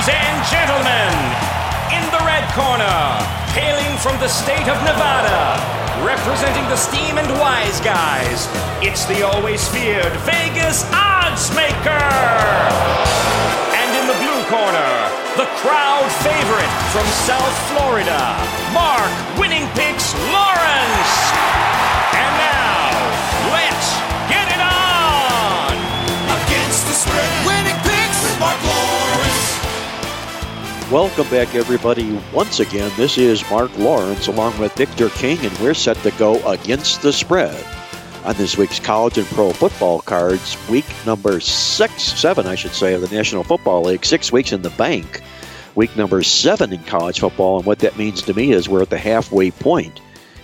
Ladies and gentlemen, in the red corner, hailing from the state of Nevada, representing the Steam and Wise guys, it's the always feared Vegas odds maker. And in the blue corner, the crowd favorite from South Florida, Mark Winning Picks Lawrence. Welcome back, everybody. Once again, this is Mark Lawrence along with Victor King, and we're set to go against the spread on this week's college and pro football cards. Week number six, seven, I should say, of the National Football League. Six weeks in the bank. Week number seven in college football, and what that means to me is we're at the halfway point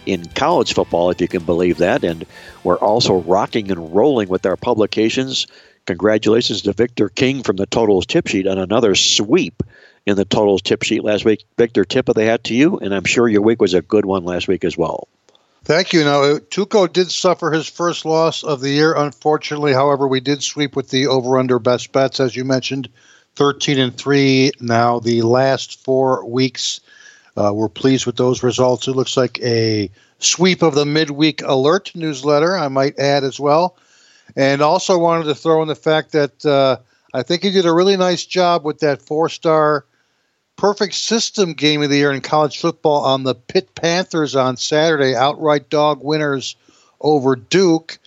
in college football, if you can believe that. And we're also rocking and rolling with our publications. Congratulations to Victor King from the Totals Tip Sheet on another sweep in the Totals Tip Sheet last week. Victor, tip of the hat to you, and I'm sure your week was a good one last week as well. Thank you. Now, Tuco did suffer his first loss of the year, unfortunately. However, we did sweep with the over/under best bets, as you mentioned, thirteen and three. Now, the last four weeks, uh, we're pleased with those results. It looks like a sweep of the midweek alert newsletter. I might add as well, and also wanted to throw in the fact that uh, I think he did a really nice job with that four-star perfect system game of the year in college football on the Pitt Panthers on Saturday, outright dog winners over Duke.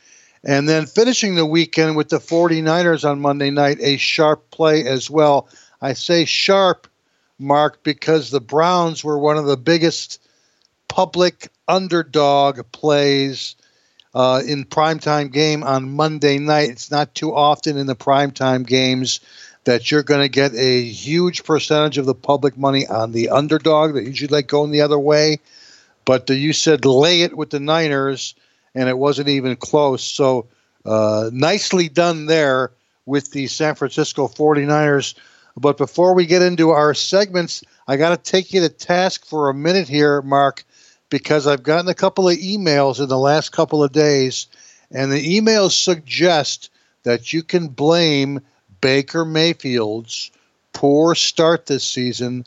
And then finishing the weekend with the 49ers on Monday night, a sharp play as well. I say sharp, Mark, because the Browns were one of the biggest public underdog plays uh, in primetime game on Monday night. It's not too often in the primetime games that you're going to get a huge percentage of the public money on the underdog that usually like going the other way. But uh, you said lay it with the Niners, and it wasn't even close. So uh, nicely done there with the San Francisco 49ers. But before we get into our segments, I got to take you to task for a minute here, Mark, because I've gotten a couple of emails in the last couple of days, and the emails suggest that you can blame Baker Mayfield's poor start this season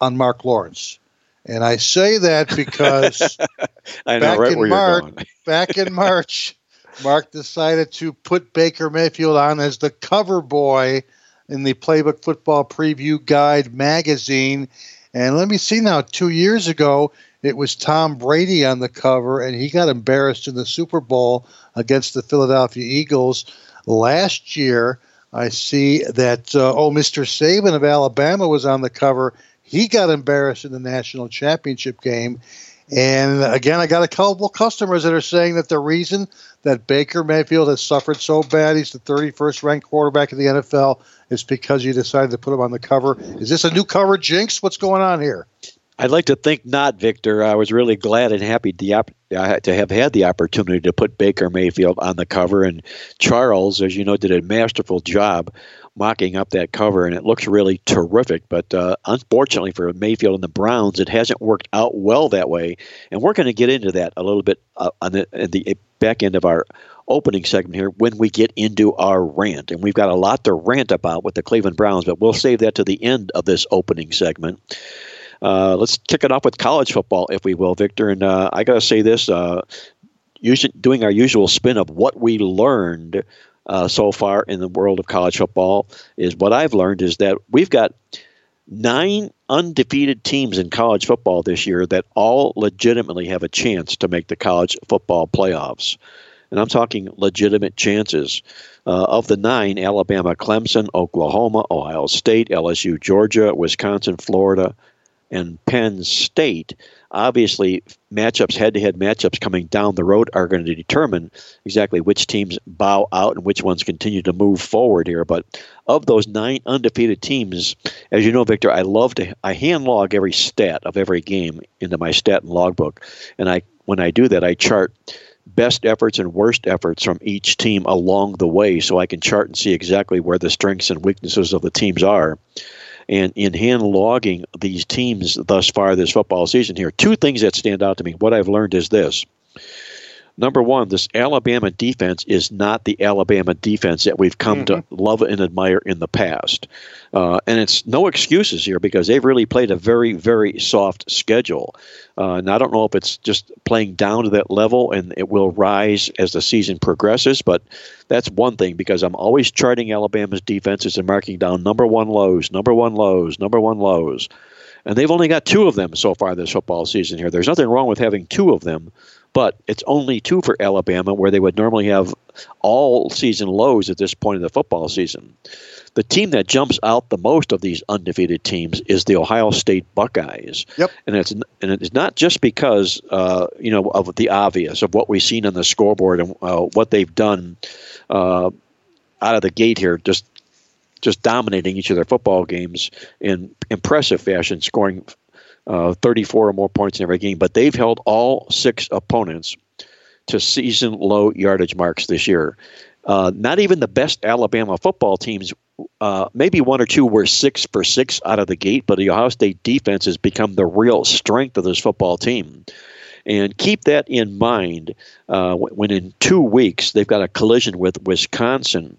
on Mark Lawrence. And I say that because I know back right in March, back in March, Mark decided to put Baker Mayfield on as the cover boy in the Playbook Football Preview Guide magazine. And let me see now, two years ago, it was Tom Brady on the cover, and he got embarrassed in the Super Bowl against the Philadelphia Eagles. Last year, I see that, uh, oh, Mr. Saban of Alabama was on the cover. He got embarrassed in the national championship game. And again, I got a couple customers that are saying that the reason that Baker Mayfield has suffered so bad, he's the 31st ranked quarterback in the NFL, is because you decided to put him on the cover. Is this a new cover jinx? What's going on here? I'd like to think not, Victor. I was really glad and happy the op- uh, to have had the opportunity to put Baker Mayfield on the cover. And Charles, as you know, did a masterful job mocking up that cover, and it looks really terrific. But uh, unfortunately for Mayfield and the Browns, it hasn't worked out well that way. And we're going to get into that a little bit uh, on the, the back end of our opening segment here when we get into our rant. And we've got a lot to rant about with the Cleveland Browns, but we'll save that to the end of this opening segment. Uh, let's kick it off with college football, if we will, Victor. And uh, I got to say this: uh, using, doing our usual spin of what we learned uh, so far in the world of college football is what I've learned is that we've got nine undefeated teams in college football this year that all legitimately have a chance to make the college football playoffs. And I'm talking legitimate chances. Uh, of the nine, Alabama, Clemson, Oklahoma, Ohio State, LSU, Georgia, Wisconsin, Florida, and Penn State. Obviously, matchups, head to head matchups coming down the road are going to determine exactly which teams bow out and which ones continue to move forward here. But of those nine undefeated teams, as you know, Victor, I love to I hand log every stat of every game into my stat and logbook. And I when I do that I chart best efforts and worst efforts from each team along the way so I can chart and see exactly where the strengths and weaknesses of the teams are. And in hand logging these teams thus far this football season here, two things that stand out to me. What I've learned is this number one, this Alabama defense is not the Alabama defense that we've come mm-hmm. to love and admire in the past. Uh, and it's no excuses here because they've really played a very, very soft schedule. Uh, and I don't know if it's just playing down to that level and it will rise as the season progresses, but that's one thing because I'm always charting Alabama's defenses and marking down number one lows, number one lows, number one lows. And they've only got two of them so far this football season here. There's nothing wrong with having two of them, but it's only two for Alabama, where they would normally have all season lows at this point in the football season. The team that jumps out the most of these undefeated teams is the Ohio State Buckeyes. Yep. And it's and it's not just because uh, you know of the obvious of what we've seen on the scoreboard and uh, what they've done uh, out of the gate here, just just dominating each of their football games in impressive fashion, scoring uh, 34 or more points in every game, but they've held all six opponents to season low yardage marks this year. Uh, not even the best Alabama football teams, uh, maybe one or two were six for six out of the gate, but the Ohio State defense has become the real strength of this football team. And keep that in mind uh, when in two weeks they've got a collision with Wisconsin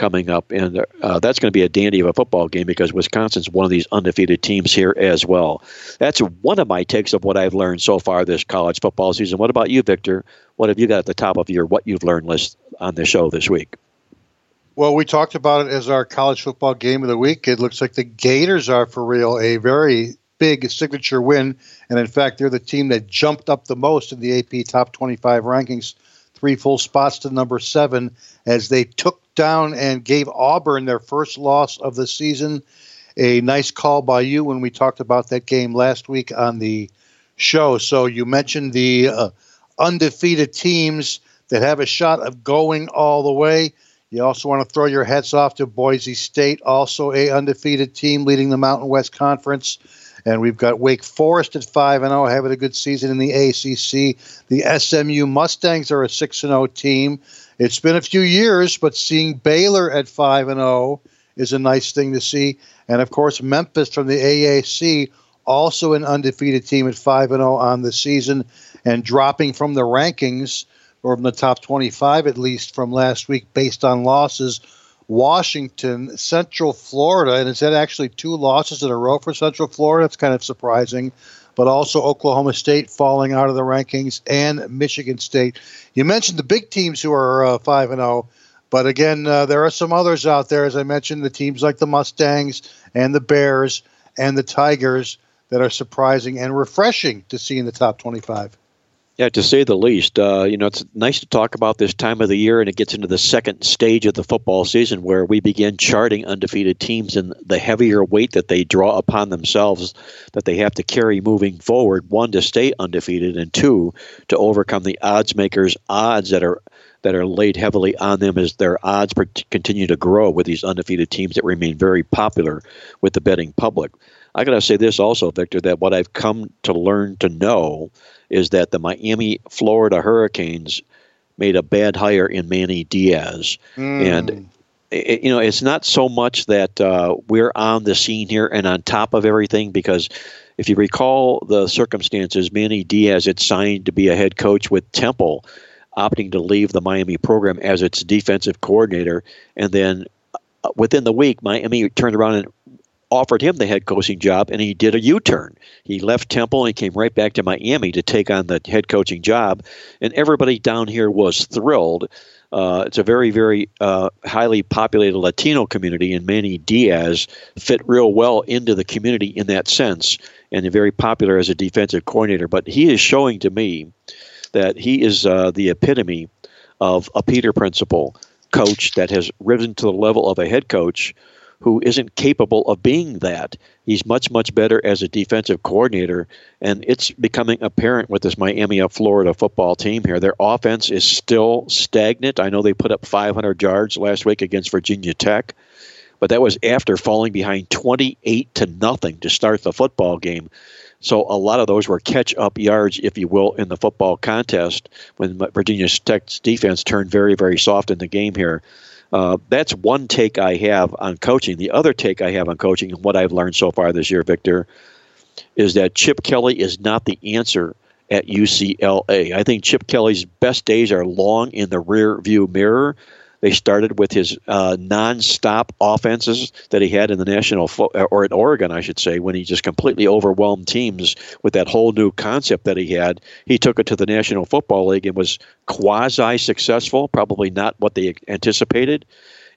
coming up, and uh, that's going to be a dandy of a football game because Wisconsin's one of these undefeated teams here as well. That's one of my takes of what I've learned so far this college football season. What about you, Victor? What have you got at the top of your what you've learned list on the show this week? Well, we talked about it as our college football game of the week. It looks like the Gators are for real a very big signature win, and in fact, they're the team that jumped up the most in the AP Top 25 rankings three full spots to number seven as they took down and gave Auburn their first loss of the season. A nice call by you when we talked about that game last week on the show. So you mentioned the uh, undefeated teams that have a shot of going all the way. You also want to throw your hats off to Boise State, also a undefeated team leading the Mountain West Conference. And we've got Wake Forest at 5 and 0 having a good season in the ACC. The SMU Mustangs are a 6 and 0 team. It's been a few years, but seeing Baylor at 5 and 0 is a nice thing to see. And of course, Memphis from the AAC also an undefeated team at 5 and 0 on the season and dropping from the rankings or from the top 25 at least from last week based on losses Washington, Central Florida, and is that actually two losses in a row for Central Florida? That's kind of surprising. But also Oklahoma State falling out of the rankings and Michigan State. You mentioned the big teams who are uh, five and zero, oh, but again, uh, there are some others out there. As I mentioned, the teams like the Mustangs and the Bears and the Tigers that are surprising and refreshing to see in the top twenty-five. Yeah, to say the least. Uh, you know, it's nice to talk about this time of the year, and it gets into the second stage of the football season where we begin charting undefeated teams and the heavier weight that they draw upon themselves that they have to carry moving forward. One to stay undefeated, and two to overcome the odds makers' odds that are that are laid heavily on them as their odds continue to grow with these undefeated teams that remain very popular with the betting public. I got to say this also, Victor, that what I've come to learn to know is that the Miami, Florida Hurricanes made a bad hire in Manny Diaz, mm. and it, you know it's not so much that uh, we're on the scene here and on top of everything because if you recall the circumstances, Manny Diaz had signed to be a head coach with Temple, opting to leave the Miami program as its defensive coordinator, and then uh, within the week, Miami turned around and offered him the head coaching job, and he did a U turn. He left Temple and he came right back to Miami to take on the head coaching job, and everybody down here was thrilled. Uh, it's a very, very uh, highly populated Latino community, and Manny Diaz fit real well into the community in that sense, and very popular as a defensive coordinator. But he is showing to me that he is uh, the epitome of a Peter Principle coach that has risen to the level of a head coach who isn't capable of being that. He's much, much better as a defensive coordinator, and it's becoming apparent with this Miami of Florida football team here. Their offense is still stagnant. I know they put up 500 yards last week against Virginia Tech, but that was after falling behind 28 to nothing to start the football game. So a lot of those were catch up yards, if you will, in the football contest when Virginia Tech's defense turned very, very soft in the game here. Uh, that's one take I have on coaching. The other take I have on coaching, and what I've learned so far this year, Victor, is that Chip Kelly is not the answer at UCLA. I think Chip Kelly's best days are long in the rear view mirror. They started with his uh, non-stop offenses that he had in the national fo- or in Oregon, I should say, when he just completely overwhelmed teams with that whole new concept that he had. He took it to the National Football League and was quasi successful, probably not what they anticipated.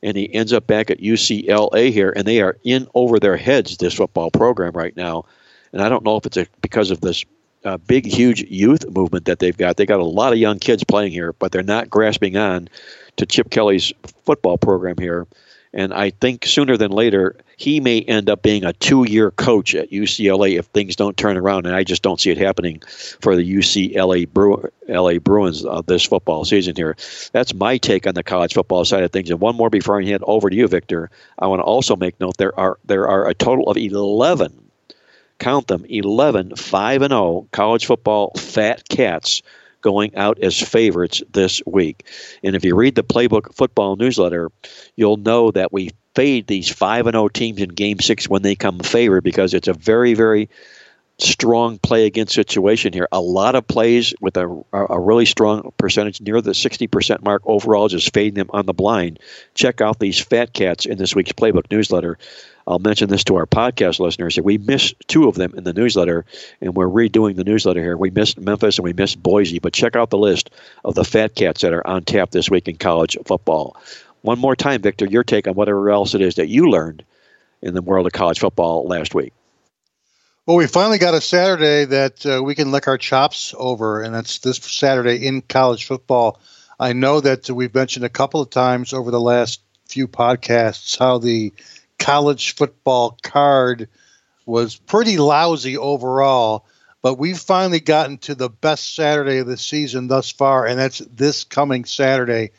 And he ends up back at UCLA here, and they are in over their heads this football program right now. And I don't know if it's a, because of this uh, big, huge youth movement that they've got. They got a lot of young kids playing here, but they're not grasping on to Chip Kelly's football program here. And I think sooner than later, he may end up being a two year coach at UCLA if things don't turn around. And I just don't see it happening for the UCLA Bru- LA Bruins uh, this football season here. That's my take on the college football side of things. And one more before I hand over to you, Victor. I want to also make note there are there are a total of 11, count them, 11 5 and 0 college football fat cats going out as favorites this week. And if you read the Playbook Football newsletter, you'll know that we fade these 5 and 0 teams in game 6 when they come favored because it's a very very strong play against situation here. A lot of plays with a, a really strong percentage near the 60% mark overall, just fading them on the blind. Check out these fat cats in this week's Playbook newsletter. I'll mention this to our podcast listeners that we missed two of them in the newsletter, and we're redoing the newsletter here. We missed Memphis and we missed Boise, but check out the list of the fat cats that are on tap this week in college football. One more time, Victor, your take on whatever else it is that you learned in the world of college football last week. Well, we finally got a Saturday that uh, we can lick our chops over, and that's this Saturday in college football. I know that we've mentioned a couple of times over the last few podcasts how the college football card was pretty lousy overall, but we've finally gotten to the best Saturday of the season thus far, and that's this coming Saturday.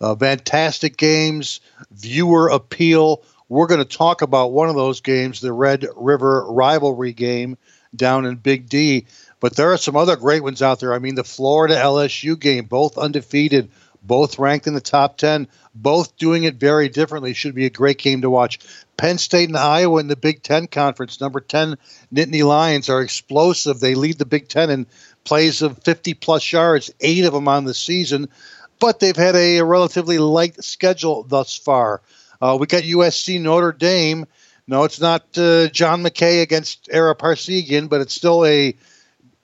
Uh, fantastic games, viewer appeal. We're going to talk about one of those games, the Red River rivalry game down in Big D. But there are some other great ones out there. I mean, the Florida LSU game, both undefeated, both ranked in the top 10, both doing it very differently. Should be a great game to watch. Penn State and Iowa in the Big Ten Conference. Number 10 Nittany Lions are explosive. They lead the Big Ten in plays of 50 plus yards, eight of them on the season, but they've had a, relatively light schedule thus far. Uh, we got USC Notre Dame. No, it's not uh, John McKay against Ara Parseghian, but it's still a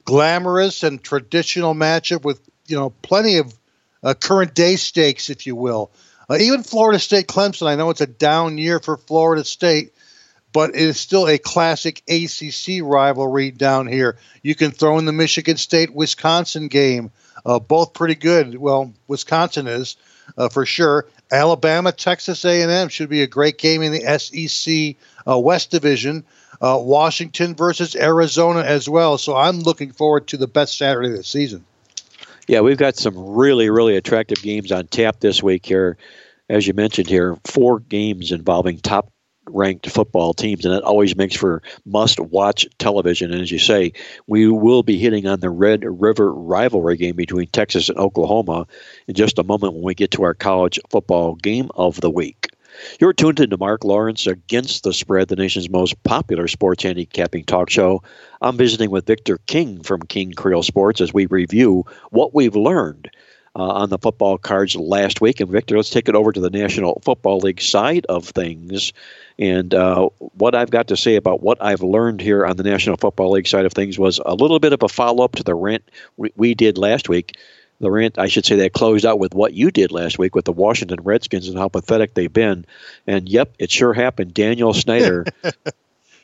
glamorous and traditional matchup with you know plenty of uh, current day stakes, if you will. Uh, even Florida State Clemson. I know it's a down year for Florida State, but it is still a classic ACC rivalry down here. You can throw in the Michigan State Wisconsin game. Uh, both pretty good. Well, Wisconsin is uh, for sure. Alabama, Texas A&M should be a great game in the SEC uh, West Division. Uh, Washington versus Arizona as well. So I'm looking forward to the best Saturday of the season. Yeah, we've got some really, really attractive games on tap this week here. As you mentioned here, four games involving top ranked football teams, and it always makes for must watch television. And as you say, we will be hitting on the Red River rivalry game between Texas and Oklahoma in just a moment when we get to our college football game of the week. You're tuned into Mark Lawrence Against the Spread, the nation's most popular sports handicapping talk show. I'm visiting with Victor King from King Creole Sports as we review what we've learned uh, on the football cards last week. And Victor, let's take it over to the National Football League side of things. And uh, what I've got to say about what I've learned here on the National Football League side of things was a little bit of a follow up to the rant we did last week. The rant, I should say, that closed out with what you did last week with the Washington Redskins and how pathetic they've been. And yep, it sure happened. Daniel Snyder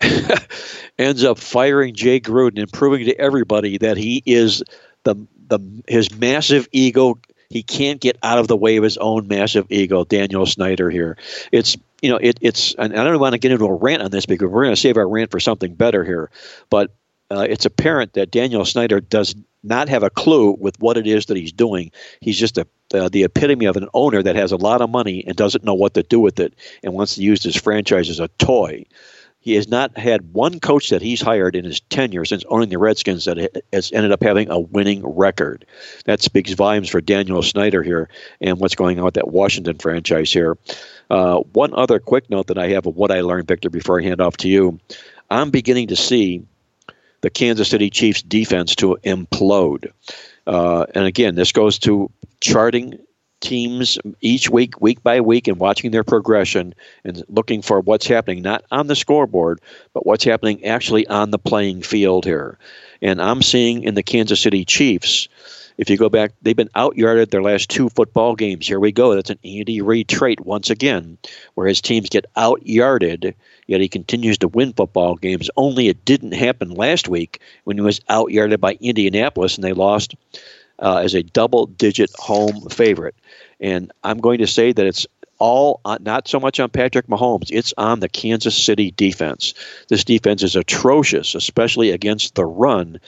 ends up firing Jay Gruden and proving to everybody that he is the the his massive ego. He can't get out of the way of his own massive ego. Daniel Snyder here. It's you know it, it's and I don't want to get into a rant on this because we're going to save our rant for something better here. But uh, it's apparent that Daniel Snyder does not have a clue with what it is that he's doing. He's just a, uh, the epitome of an owner that has a lot of money and doesn't know what to do with it and wants to use his franchise as a toy. He has not had one coach that he's hired in his tenure since owning the Redskins that has ended up having a winning record. That speaks volumes for Daniel Snyder here and what's going on with that Washington franchise here. Uh, one other quick note that I have of what I learned, Victor, before I hand off to you. I'm beginning to see the Kansas City Chiefs defense to implode. Uh, and again, this goes to charting teams each week, week by week, and watching their progression and looking for what's happening, not on the scoreboard, but what's happening actually on the playing field here. And I'm seeing in the Kansas City Chiefs, if you go back, they've been out outyarded their last two football games. Here we go. That's an Andy Reid trait once again, where his teams get outyarded, yet he continues to win football games. Only it didn't happen last week when he was outyarded by Indianapolis and they lost uh, as a double digit home favorite. And I'm going to say that it's all not so much on Patrick Mahomes, it's on the Kansas City defense. This defense is atrocious, especially against the run.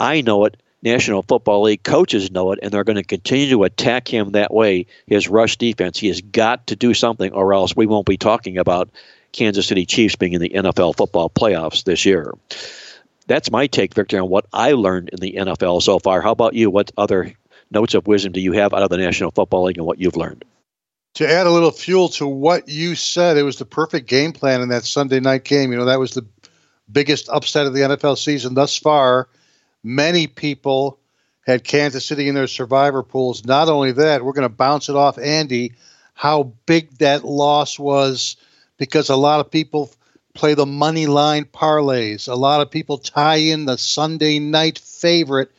I know it. National Football League coaches know it, and they're going to continue to attack him that way. His rush defense, he has got to do something, or else we won't be talking about Kansas City Chiefs being in the NFL football playoffs this year. That's my take, Victor, on what I learned in the NFL so far. How about you? What other notes of wisdom do you have out of the National Football League and what you've learned? To add a little fuel to what you said, it was the perfect game plan in that Sunday night game. You know, that was the biggest upset of the NFL season thus far. Many people had Kansas City in their survivor pools. Not only that, we're going to bounce it off Andy how big that loss was because a lot of people play the money line parlays. A lot of people tie in the Sunday night favorite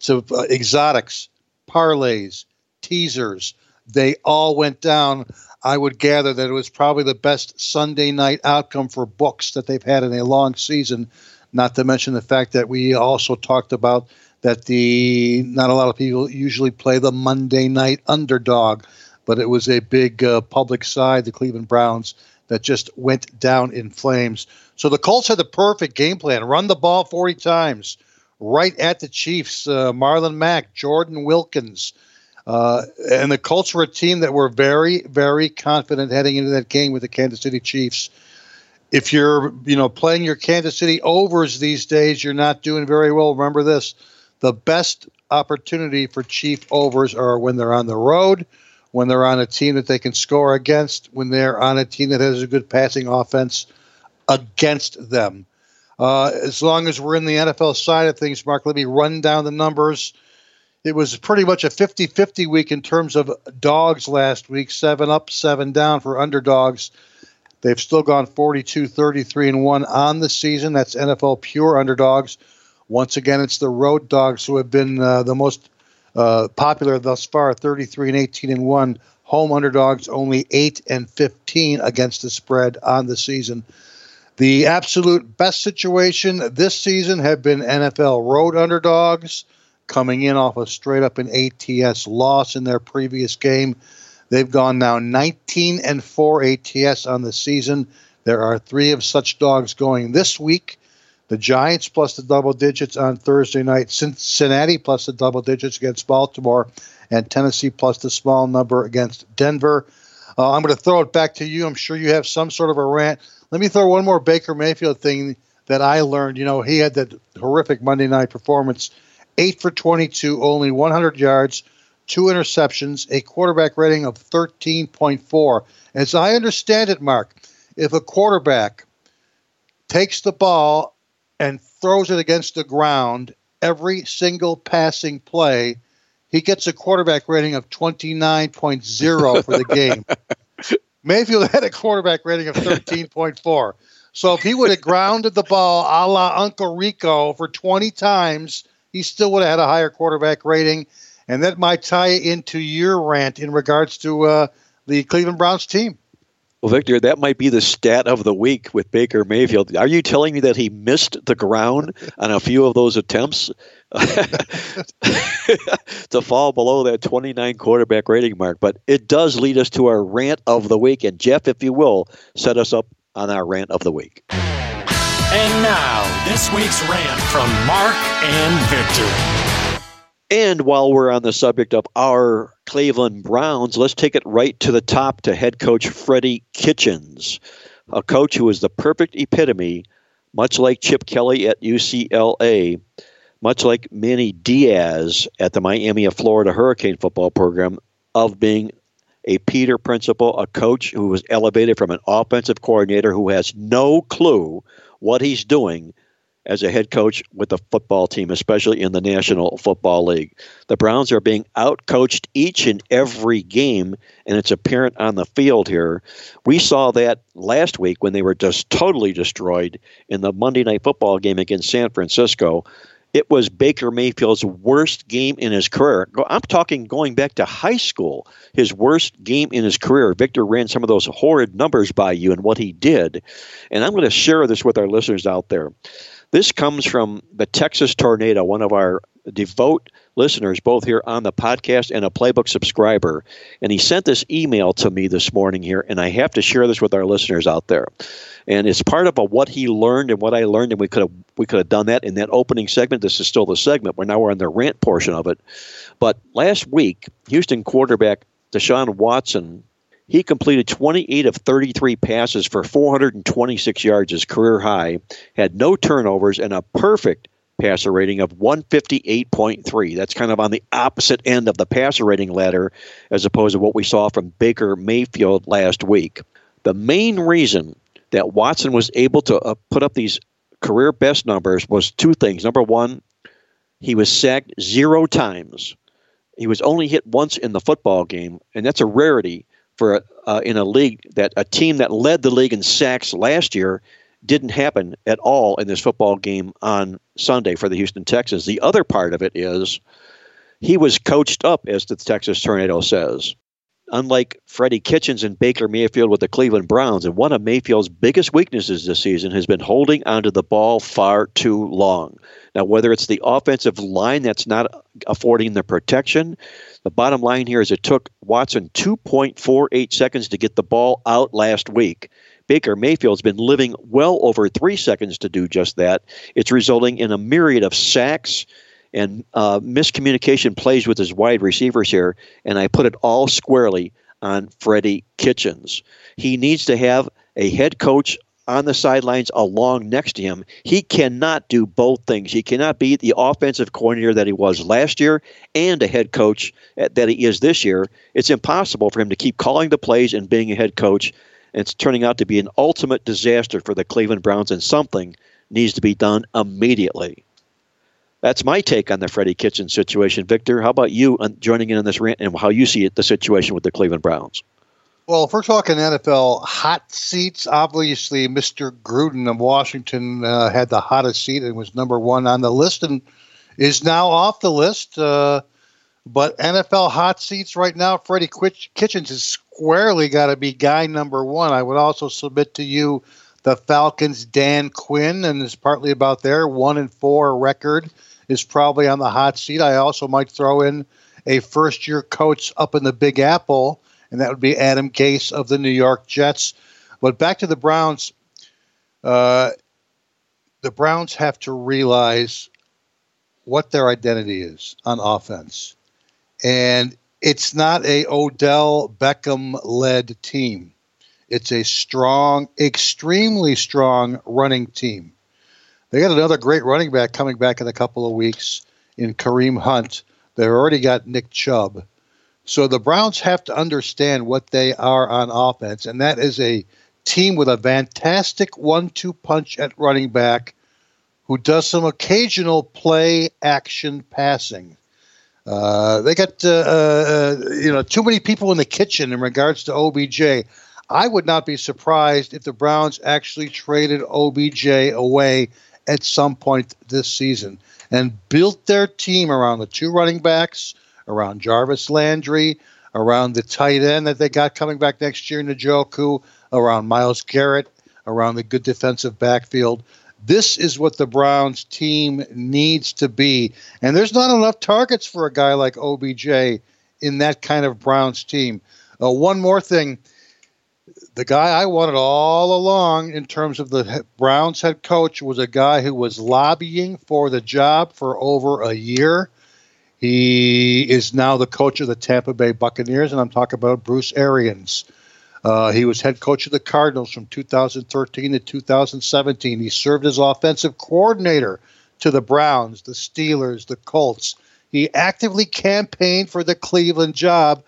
to uh, exotics parlays, teasers. They all went down. I would gather that it was probably the best Sunday night outcome for books that they've had in a long season. Not to mention the fact that we also talked about that the not a lot of people usually play the Monday night underdog, but it was a big uh, public side, the Cleveland Browns, that just went down in flames. So the Colts had the perfect game plan: run the ball 40 times, right at the Chiefs. Uh, Marlon Mack, Jordan Wilkins. Uh, and the Colts were a team that were very, very confident heading into that game with the Kansas City Chiefs. If you're, you know, playing your Kansas City overs these days, you're not doing very well. Remember this: the best opportunity for Chief overs are when they're on the road, when they're on a team that they can score against, when they're on a team that has a good passing offense against them. Uh, as long as we're in the NFL side of things, Mark, let me run down the numbers. It was pretty much a 50 50 week in terms of dogs last week seven up, seven down for underdogs. They've still gone 42 33 and 1 on the season. That's NFL pure underdogs. Once again, it's the road dogs who have been uh, the most uh, popular thus far 33 and 18 and 1. Home underdogs only 8 and 15 against the spread on the season. The absolute best situation this season have been NFL road underdogs coming in off a straight up an ATS loss in their previous game. They've gone now 19 and 4 ATS on the season. There are three of such dogs going this week. The Giants plus the double digits on Thursday night, Cincinnati plus the double digits against Baltimore, and Tennessee plus the small number against Denver. Uh, I'm going to throw it back to you. I'm sure you have some sort of a rant. Let me throw one more Baker Mayfield thing that I learned. You know, he had that horrific Monday night performance eight for 22, only 100 yards, two interceptions, a quarterback rating of 13.4. As I understand it, Mark, if a quarterback takes the ball and throws it against the ground every single passing play, he gets a quarterback rating of 29.0 for the game. Mayfield had a quarterback rating of 13.4. So if he would have grounded the ball a la Uncle Rico for 20 times, he still would have had a higher quarterback rating. And that might tie into your rant in regards to uh, the Cleveland Browns team. Well, Victor, that might be the stat of the week with Baker Mayfield. Are you telling me that he missed the ground on a few of those attempts to fall below that 29 quarterback rating mark? But it does lead us to our rant of the week. And Jeff, if you will, set us up on our rant of the week. And now, this week's rant from Mark and Victor. And while we're on the subject of our Cleveland Browns, let's take it right to the top to head coach Freddie Kitchens, a coach who is the perfect epitome, much like Chip Kelly at UCLA, much like Manny Diaz at the Miami of Florida Hurricane football program, of being a Peter principle, a coach who was elevated from an offensive coordinator who has no clue what he's doing as a head coach with the football team, especially in the National Football League. The Browns are being outcoached each and every game, and it's apparent on the field here. We saw that last week when they were just totally destroyed in the Monday Night Football game against San Francisco. It was Baker Mayfield's worst game in his career. I'm talking going back to high school, his worst game in his career. Victor ran some of those horrid numbers by you and what he did. And I'm going to share this with our listeners out there. This comes from the Texas Tornado, one of our devout listeners, both here on the podcast and a playbook subscriber. And he sent this email to me this morning here, and I have to share this with our listeners out there. And it's part of a what he learned and what I learned, and we could have we could have done that in that opening segment. This is still the segment. We're now we're on the rant portion of it. But last week, Houston quarterback Deshaun Watson he completed 28 of 33 passes for 426 yards, his career high, had no turnovers, and a perfect passer rating of 158.3. That's kind of on the opposite end of the passer rating ladder as opposed to what we saw from Baker Mayfield last week. The main reason that Watson was able to uh, put up these career best numbers was two things. Number one, he was sacked zero times. He was only hit once in the football game, and that's a rarity for uh, in a league that a team that led the league in sacks last year didn't happen at all in this football game on Sunday for the Houston Texans. The other part of it is he was coached up, as the Texas Tornado says. Unlike Freddie Kitchens and Baker Mayfield with the Cleveland Browns, and one of Mayfield's biggest weaknesses this season has been holding onto the ball far too long. Now, whether it's the offensive line that's not affording the protection, the bottom line here is it took Watson 2.48 seconds to get the ball out last week. Baker Mayfield's been living well over three seconds to do just that. It's resulting in a myriad of sacks and uh, miscommunication plays with his wide receivers here, and I put it all squarely on Freddie Kitchens. He needs to have a head coach on the sidelines along next to him. He cannot do both things. He cannot be the offensive coordinator that he was last year and a head coach that he is this year. It's impossible for him to keep calling the plays and being a head coach. It's turning out to be an ultimate disaster for the Cleveland Browns, and something needs to be done immediately. That's my take on the Freddie Kitchen situation. Victor, how about you joining in on this rant and how you see it, the situation with the Cleveland Browns? Well, if we're talking NFL hot seats, obviously Mr. Gruden of Washington uh, had the hottest seat and was number one on the list and is now off the list. Uh, but NFL hot seats right now, Freddie Kitchens is squarely got to be guy number one. I would also submit to you the Falcons' Dan Quinn, and it's partly about their one and four record is probably on the hot seat. I also might throw in a first year coach up in the Big Apple and that would be Adam Gase of the New York Jets. But back to the Browns. Uh, the Browns have to realize what their identity is on offense. And it's not a Odell Beckham led team. It's a strong, extremely strong running team. They got another great running back coming back in a couple of weeks in Kareem Hunt. They've already got Nick Chubb. So the Browns have to understand what they are on offense, and that is a team with a fantastic one two punch at running back who does some occasional play action passing. Uh, they got uh, uh, you know too many people in the kitchen in regards to OBJ. I would not be surprised if the Browns actually traded OBJ away at some point this season and built their team around the two running backs around Jarvis Landry, around the tight end that they got coming back next year, Njoku, around Myles Garrett, around the good defensive backfield. This is what the Browns team needs to be. And there's not enough targets for a guy like OBJ in that kind of Browns team. Uh, one more thing the guy I wanted all along in terms of the Browns head coach was a guy who was lobbying for the job for over a year. He is now the coach of the Tampa Bay Buccaneers, and I'm talking about Bruce Arians. Uh, he was head coach of the Cardinals from 2013 to 2017. He served as offensive coordinator to the Browns, the Steelers, the Colts. He actively campaigned for the Cleveland job,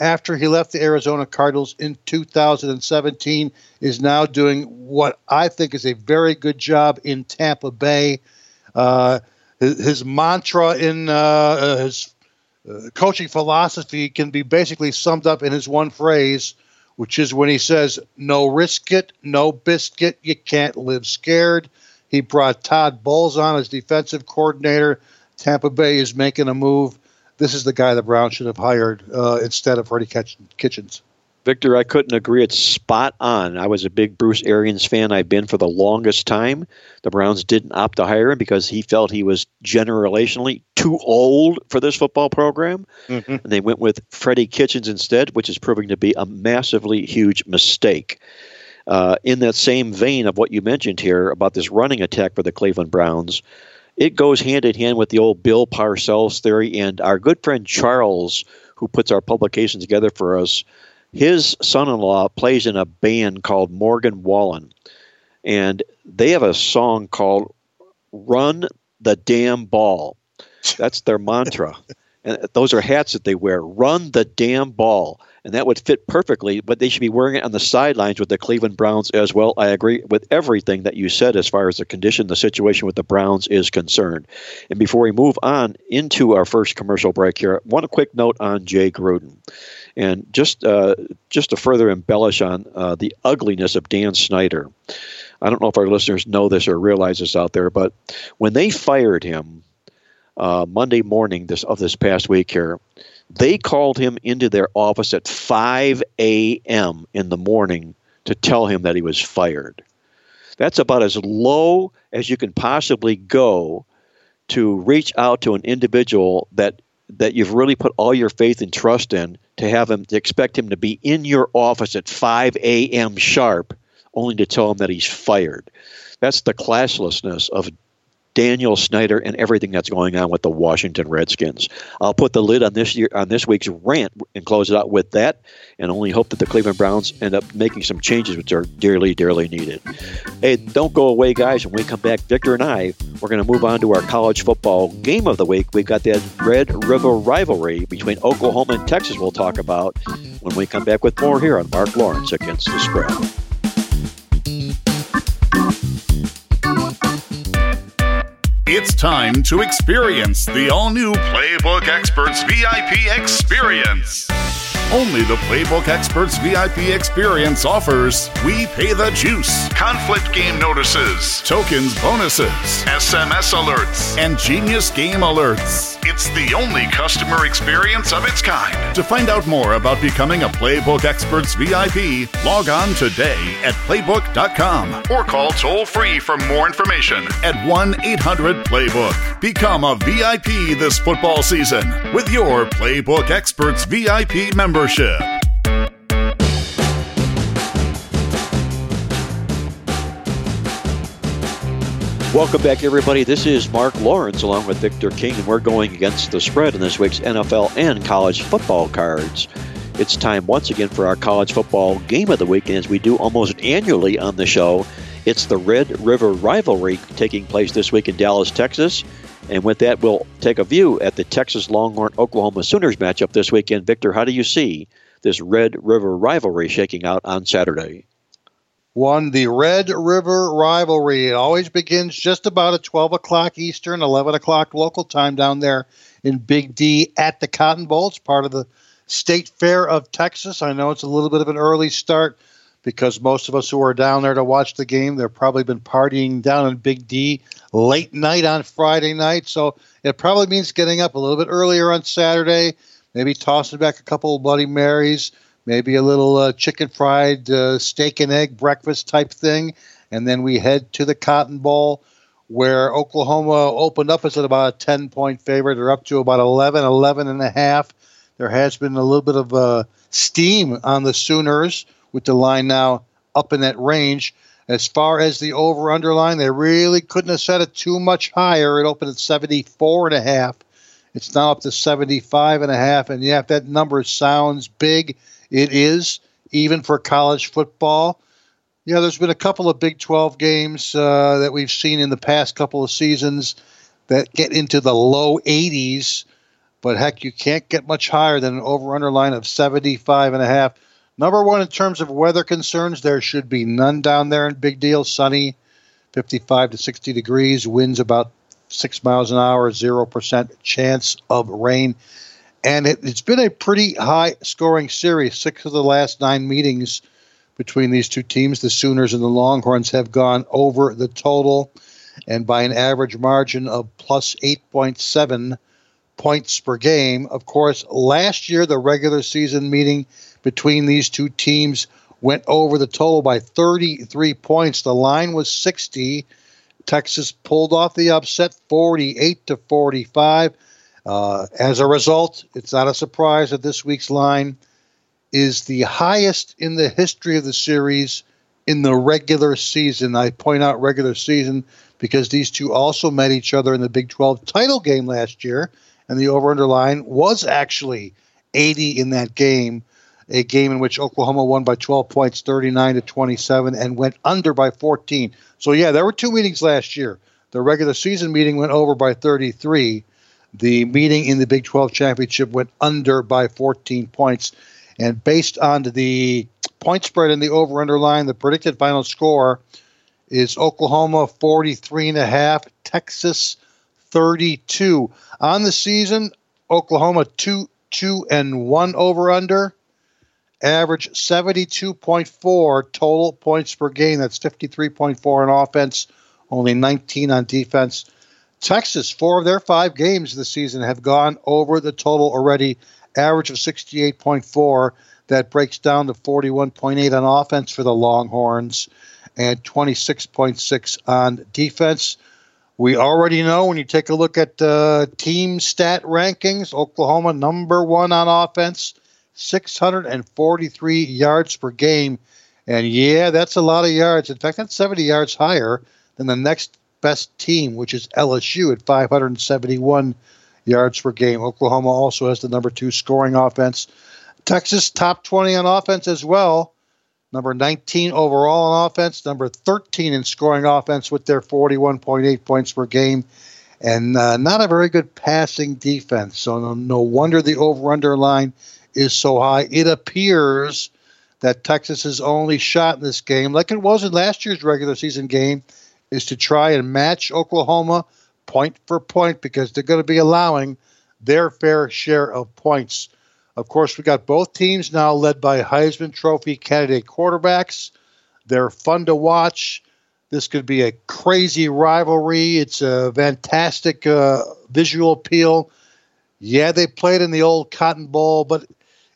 after he left the Arizona Cardinals in 2017, is now doing what I think is a very good job in Tampa Bay. Uh, his, his, mantra in uh, uh his uh, coaching philosophy can be basically summed up in his one phrase, which is when he says, No risk it, no biscuit, you can't live scared. He brought Todd Bowles on as defensive coordinator. Tampa Bay is making a move this is the guy the Browns should have hired uh, instead of Freddie Kitchens. Victor, I couldn't agree. It's spot on. I was a big Bruce Arians fan. I've been for the longest time. The Browns didn't opt to hire him because he felt he was generationally too old for this football program. Mm-hmm. And they went with Freddie Kitchens instead, which is proving to be a massively huge mistake. Uh, in that same vein of what you mentioned here about this running attack for the Cleveland Browns, it goes hand in hand with the old Bill Parcells theory. And our good friend Charles, who puts our publication together for us, his son in law plays in a band called Morgan Wallen. And they have a song called Run the Damn Ball. That's their mantra. and those are hats that they wear. Run the damn ball and that would fit perfectly. But they should be wearing it on the sidelines with the Cleveland Browns as well. I agree with everything that you said as far as the condition, the situation with the Browns is concerned. And before we move on into our first commercial break here, one quick note on Jay Gruden. And just uh, just to further embellish on uh, the ugliness of Dan Snyder, I don't know if our listeners know this or realize this out there, but when they fired him uh, Monday morning this of this past week here, they called him into their office at 5 a.m. in the morning to tell him that he was fired. That's about as low as you can possibly go to reach out to an individual that that you've really put all your faith and trust in to have him to expect him to be in your office at 5 a.m. sharp only to tell him that he's fired. That's the classlessness of Daniel Snyder and everything that's going on with the Washington Redskins. I'll put the lid on this year on this week's rant and close it out with that, and only hope that the Cleveland Browns end up making some changes which are dearly, dearly needed. Hey, don't go away, guys. When we come back, Victor and I, we're going to move on to our college football game of the week. We've got that Red River rivalry between Oklahoma and Texas. We'll talk about when we come back with more here on Mark Lawrence against the spread. It's time to experience the all new Playbook Experts VIP experience. Only the Playbook Experts VIP experience offers We Pay the Juice, conflict game notices, tokens bonuses, SMS alerts, and genius game alerts. It's the only customer experience of its kind. To find out more about becoming a Playbook Experts VIP, log on today at playbook.com or call toll free for more information at 1 800 Playbook. Become a VIP this football season with your Playbook Experts VIP membership membership. Welcome back, everybody. This is Mark Lawrence along with Victor King, and we're going against the spread in this week's NFL and college football cards. It's time once again for our college football game of the week, and as we do almost annually on the show, it's the Red River rivalry taking place this week in Dallas, Texas. And with that, we'll take a view at the Texas Longhorn Oklahoma Sooners matchup this weekend. Victor, how do you see this Red River rivalry shaking out on Saturday? One, the Red River rivalry. It always begins just about at 12 o'clock Eastern, 11 o'clock local time down there in Big D at the Cotton Bowl. It's part of the State Fair of Texas. I know it's a little bit of an early start because most of us who are down there to watch the game, they've probably been partying down in Big D late night on Friday night. So it probably means getting up a little bit earlier on Saturday, maybe tossing back a couple of Bloody Marys, maybe a little uh, chicken fried uh, steak and egg breakfast type thing. And then we head to the Cotton Bowl where Oklahoma opened up as about a 10 point favorite. They're up to about 11, 11 and a half. There has been a little bit of uh, steam on the Sooners with the line now up in that range. As far as the over underline, they really couldn't have set it too much higher. It opened at 74 and a half. It's now up to 75 and a half. And yeah, if that number sounds big, it is, even for college football. Yeah, there's been a couple of Big 12 games uh, that we've seen in the past couple of seasons that get into the low 80s But heck, you can't get much higher than an over under line of 75 and a half. Number one, in terms of weather concerns, there should be none down there in Big Deal. Sunny, 55 to 60 degrees, winds about six miles an hour, 0% chance of rain. And it, has been a pretty high scoring series. Six of the last nine meetings between these two teams, the Sooners and the Longhorns, have gone over the total and by an average margin of plus 8.7 points per game. Of course, last year, the regular season meeting between these two teams went over the total by 33 points. The line was 60. Texas pulled off the upset 48 to 45. Uh, as a result, it's not a surprise that this week's line is the highest in the history of the series in the regular season. I point out regular season because these two also met each other in the Big 12 title game last year and the over under line was actually 80 in that game, a game in which Oklahoma won by 12 points, 39 to 27, and went under by 14. So, yeah, there were two meetings last year. The regular season meeting went over by 33. The meeting in the Big 12 championship went under by 14 points. And based on the point spread in the over under line, the predicted final score is Oklahoma 43 and a half, Texas 32. On the season, Oklahoma 2 2 and 1 over under. Average 72.4 total points per game. That's 53.4 on offense, only 19 on defense. Texas, four of their five games this season have gone over the total already, average of 68.4. That breaks down to 41.8 on offense for the Longhorns and 26.6 on defense. We already know when you take a look at uh, team stat rankings, Oklahoma number one on offense, 643 yards per game. And yeah, that's a lot of yards. In fact, that's 70 yards higher than the next best team, which is LSU at 571 yards per game. Oklahoma also has the number two scoring offense. Texas top 20 on offense as well number 19 overall in offense, number 13 in scoring offense with their 41.8 points per game, and uh, not a very good passing defense. So no, no wonder the over/under line is so high. It appears that Texas's only shot in this game, like it was in last year's regular season game, is to try and match Oklahoma point for point because they're going to be allowing their fair share of points of course, we got both teams now led by Heisman Trophy candidate quarterbacks. They're fun to watch. This could be a crazy rivalry. It's a fantastic uh, visual appeal. Yeah, they played in the old Cotton Bowl, but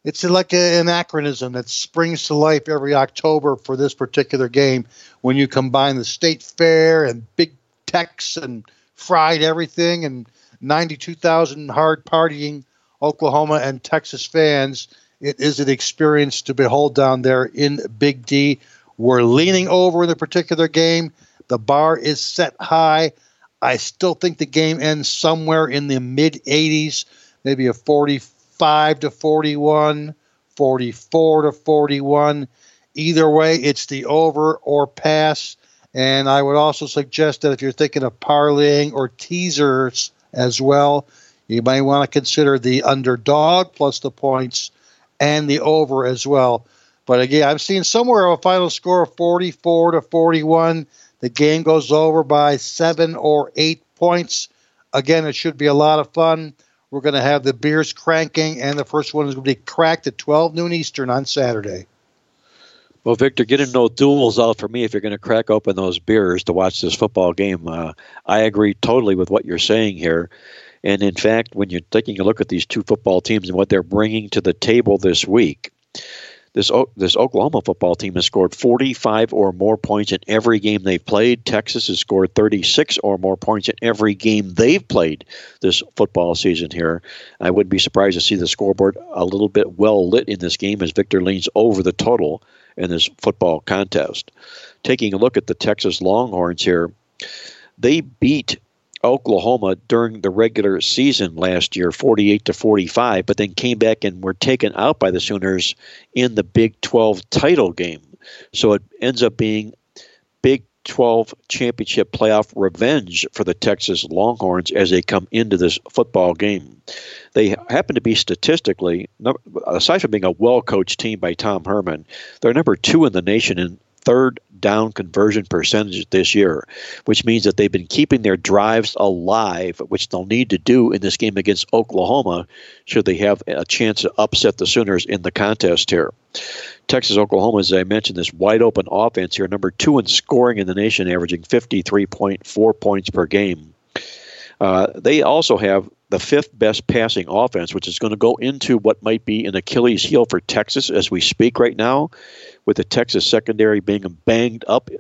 it's like an anachronism that springs to life every October for this particular game when you combine the state fair and Big Tex and fried everything and 92,000 hard partying Oklahoma and Texas fans, it is an experience to behold down there in Big D. We're leaning over in the particular game. The bar is set high. I still think the game ends somewhere in the mid 80s, maybe a 45 to 41, 44 to 41. Either way, it's the over or pass. And I would also suggest that if you're thinking of parlaying or teasers as well, you may want to consider the underdog plus the points and the over as well. But again, I've seen somewhere a final score of 44 to 41. The game goes over by seven or eight points. Again, it should be a lot of fun. We're going to have the beers cranking, and the first one is going to be cracked at 12 noon Eastern on Saturday. Well, Victor, getting no duels out for me if you're going to crack open those beers to watch this football game. Uh, I agree totally with what you're saying here. And in fact, when you're taking a look at these two football teams and what they're bringing to the table this week, this this Oklahoma football team has scored 45 or more points in every game they've played. Texas has scored 36 or more points in every game they've played this football season here. I wouldn't be surprised to see the scoreboard a little bit well lit in this game as Victor leans over the total in this football contest. Taking a look at the Texas Longhorns here, they beat Oklahoma during the regular season last year, 48 to 45, but then came back and were taken out by the Sooners in the Big 12 title game. So it ends up being Big 12 championship playoff revenge for the Texas Longhorns as they come into this football game. They happen to be statistically, aside from being a well coached team by Tom Herman, they're number two in the nation in third down conversion percentage this year, which means that they've been keeping their drives alive, which they'll need to do in this game against Oklahoma should they have a chance to upset the Sooners in the contest here. Texas Oklahoma, as I mentioned, this wide open offense here, number two in scoring in the nation, averaging 53.4 points per game. Uh, they also have the fifth best passing offense, which is going to go into what might be an Achilles heel for Texas as we speak right now, with the Texas secondary being banged up.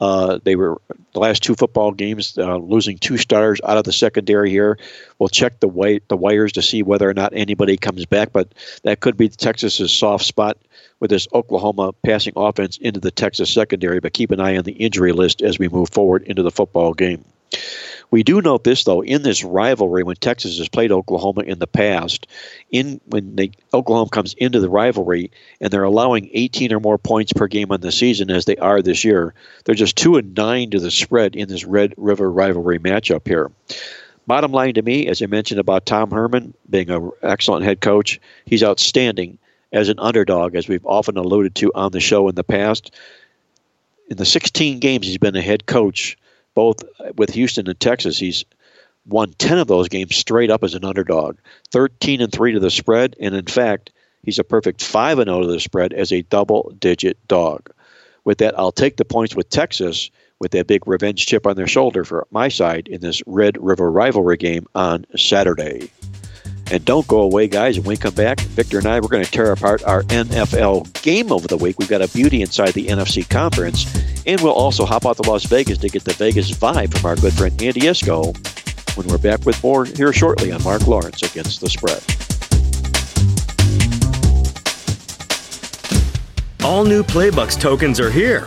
Uh, they were the last two football games uh, losing two starters out of the secondary here. We'll check the wi- the wires to see whether or not anybody comes back, but that could be Texas's soft spot with this Oklahoma passing offense into the Texas secondary. But keep an eye on the injury list as we move forward into the football game. We do note this though in this rivalry when Texas has played Oklahoma in the past, in when they, Oklahoma comes into the rivalry and they're allowing 18 or more points per game on the season as they are this year, they're just two and nine to the spread in this Red River rivalry matchup here. Bottom line to me, as I mentioned about Tom Herman being an excellent head coach, he's outstanding as an underdog, as we've often alluded to on the show in the past. In the 16 games he's been a head coach, both with Houston and Texas. He's won 10 of those games straight up as an underdog, 13 and 3 to the spread, and in fact, he's a perfect 5 and 0 to the spread as a double digit dog. With that, I'll take the points with Texas with that big revenge chip on their shoulder for my side in this Red River rivalry game on Saturday. And don't go away, guys. When we come back, Victor and I, we're going to tear apart our NFL game over the week. We've got a beauty inside the NFC conference. And we'll also hop out to Las Vegas to get the Vegas vibe from our good friend Andy Iskoe when we're back with more here shortly on Mark Lawrence Against the Spread. All new Playbucks tokens are here.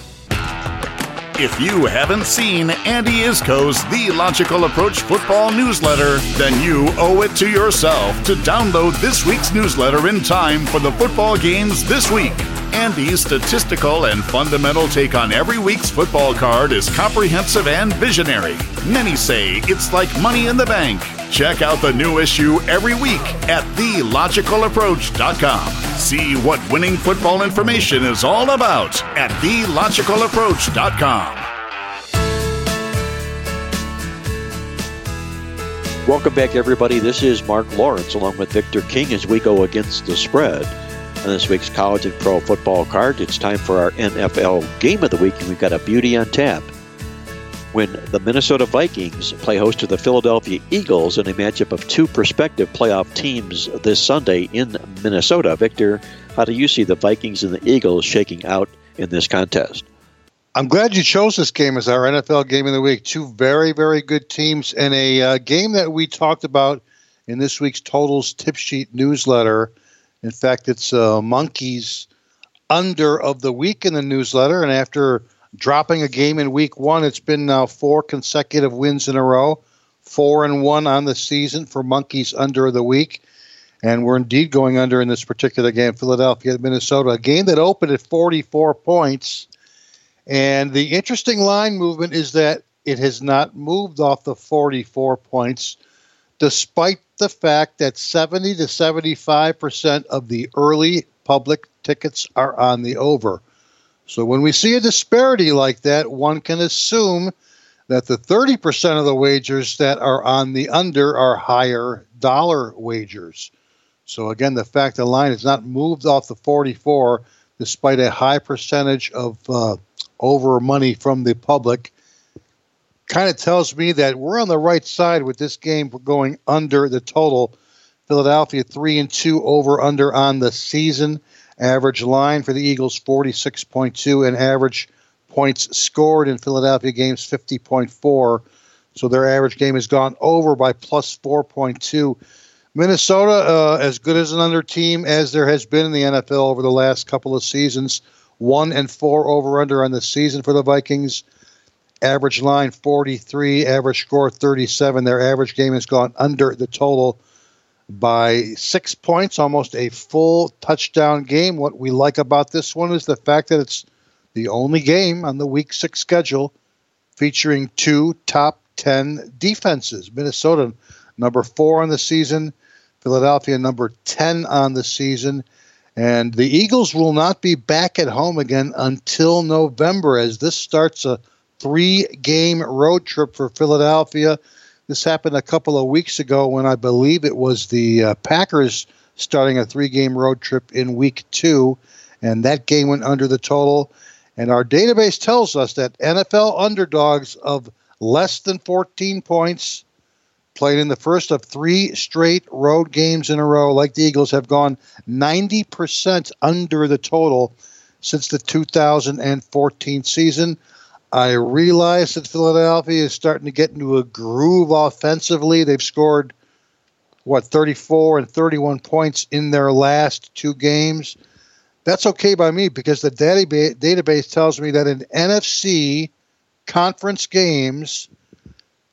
If you haven't seen Andy Iskoe's The Logical Approach football newsletter, then you owe it to yourself to download this week's newsletter in time for the football games this week. Andy's statistical and fundamental take on every week's football card is comprehensive and visionary. Many say it's like money in the bank. Check out the new issue every week at TheLogicalApproach.com. See what winning football information is all about at TheLogicalApproach.com. Welcome back, everybody. This is Mark Lawrence along with Victor King as we go against the spread. On this week's college and pro football card, it's time for our NFL game of the week, and we've got a beauty on tap when the Minnesota Vikings play host to the Philadelphia Eagles in a matchup of two prospective playoff teams this Sunday in Minnesota. Victor, how do you see the Vikings and the Eagles shaking out in this contest? I'm glad you chose this game as our NFL game of the week. Two very, very good teams, and a uh, game that we talked about in this week's Totals Tip Sheet newsletter. In fact, it's uh, Monkeys under of the week in the newsletter, and after dropping a game in week one. It's been now four consecutive wins in a row, four and one on the season for Monkeys under the week. And we're indeed going under in this particular game, Philadelphia Minnesota, a game that opened at 44 points. And the interesting line movement is that it has not moved off the 44 points, despite the fact that 70 to 75% of the early public tickets are on the over. So when we see a disparity like that, one can assume that the 30% of the wagers that are on the under are higher dollar wagers. So again, the fact the line has not moved off the 44 despite a high percentage of uh, over money from the public kind of tells me that we're on the right side with this game going under the total. Philadelphia 3 and 2 over under on the season. Average line for the Eagles 46.2 and average points scored in Philadelphia games 50.4. So their average game has gone over by plus 4.2. Minnesota, uh, as good as an under team as there has been in the NFL over the last couple of seasons, one and four over under on the season for the Vikings. Average line 43, average score 37. Their average game has gone under the total by six points, almost a full touchdown game. What we like about this one is the fact that it's the only game on the week six schedule featuring two top 10 defenses. Minnesota, number four on the season, Philadelphia, number 10 on the season. And the Eagles will not be back at home again until November as this starts a three game road trip for Philadelphia. This happened a couple of weeks ago when I believe it was the uh, Packers starting a three game road trip in week two, and that game went under the total. And our database tells us that NFL underdogs of less than 14 points played in the first of three straight road games in a row, like the Eagles, have gone 90% under the total since the 2014 season. I realize that Philadelphia is starting to get into a groove offensively. They've scored, what, 34 and 31 points in their last two games. That's okay by me because the database, database tells me that in NFC conference games,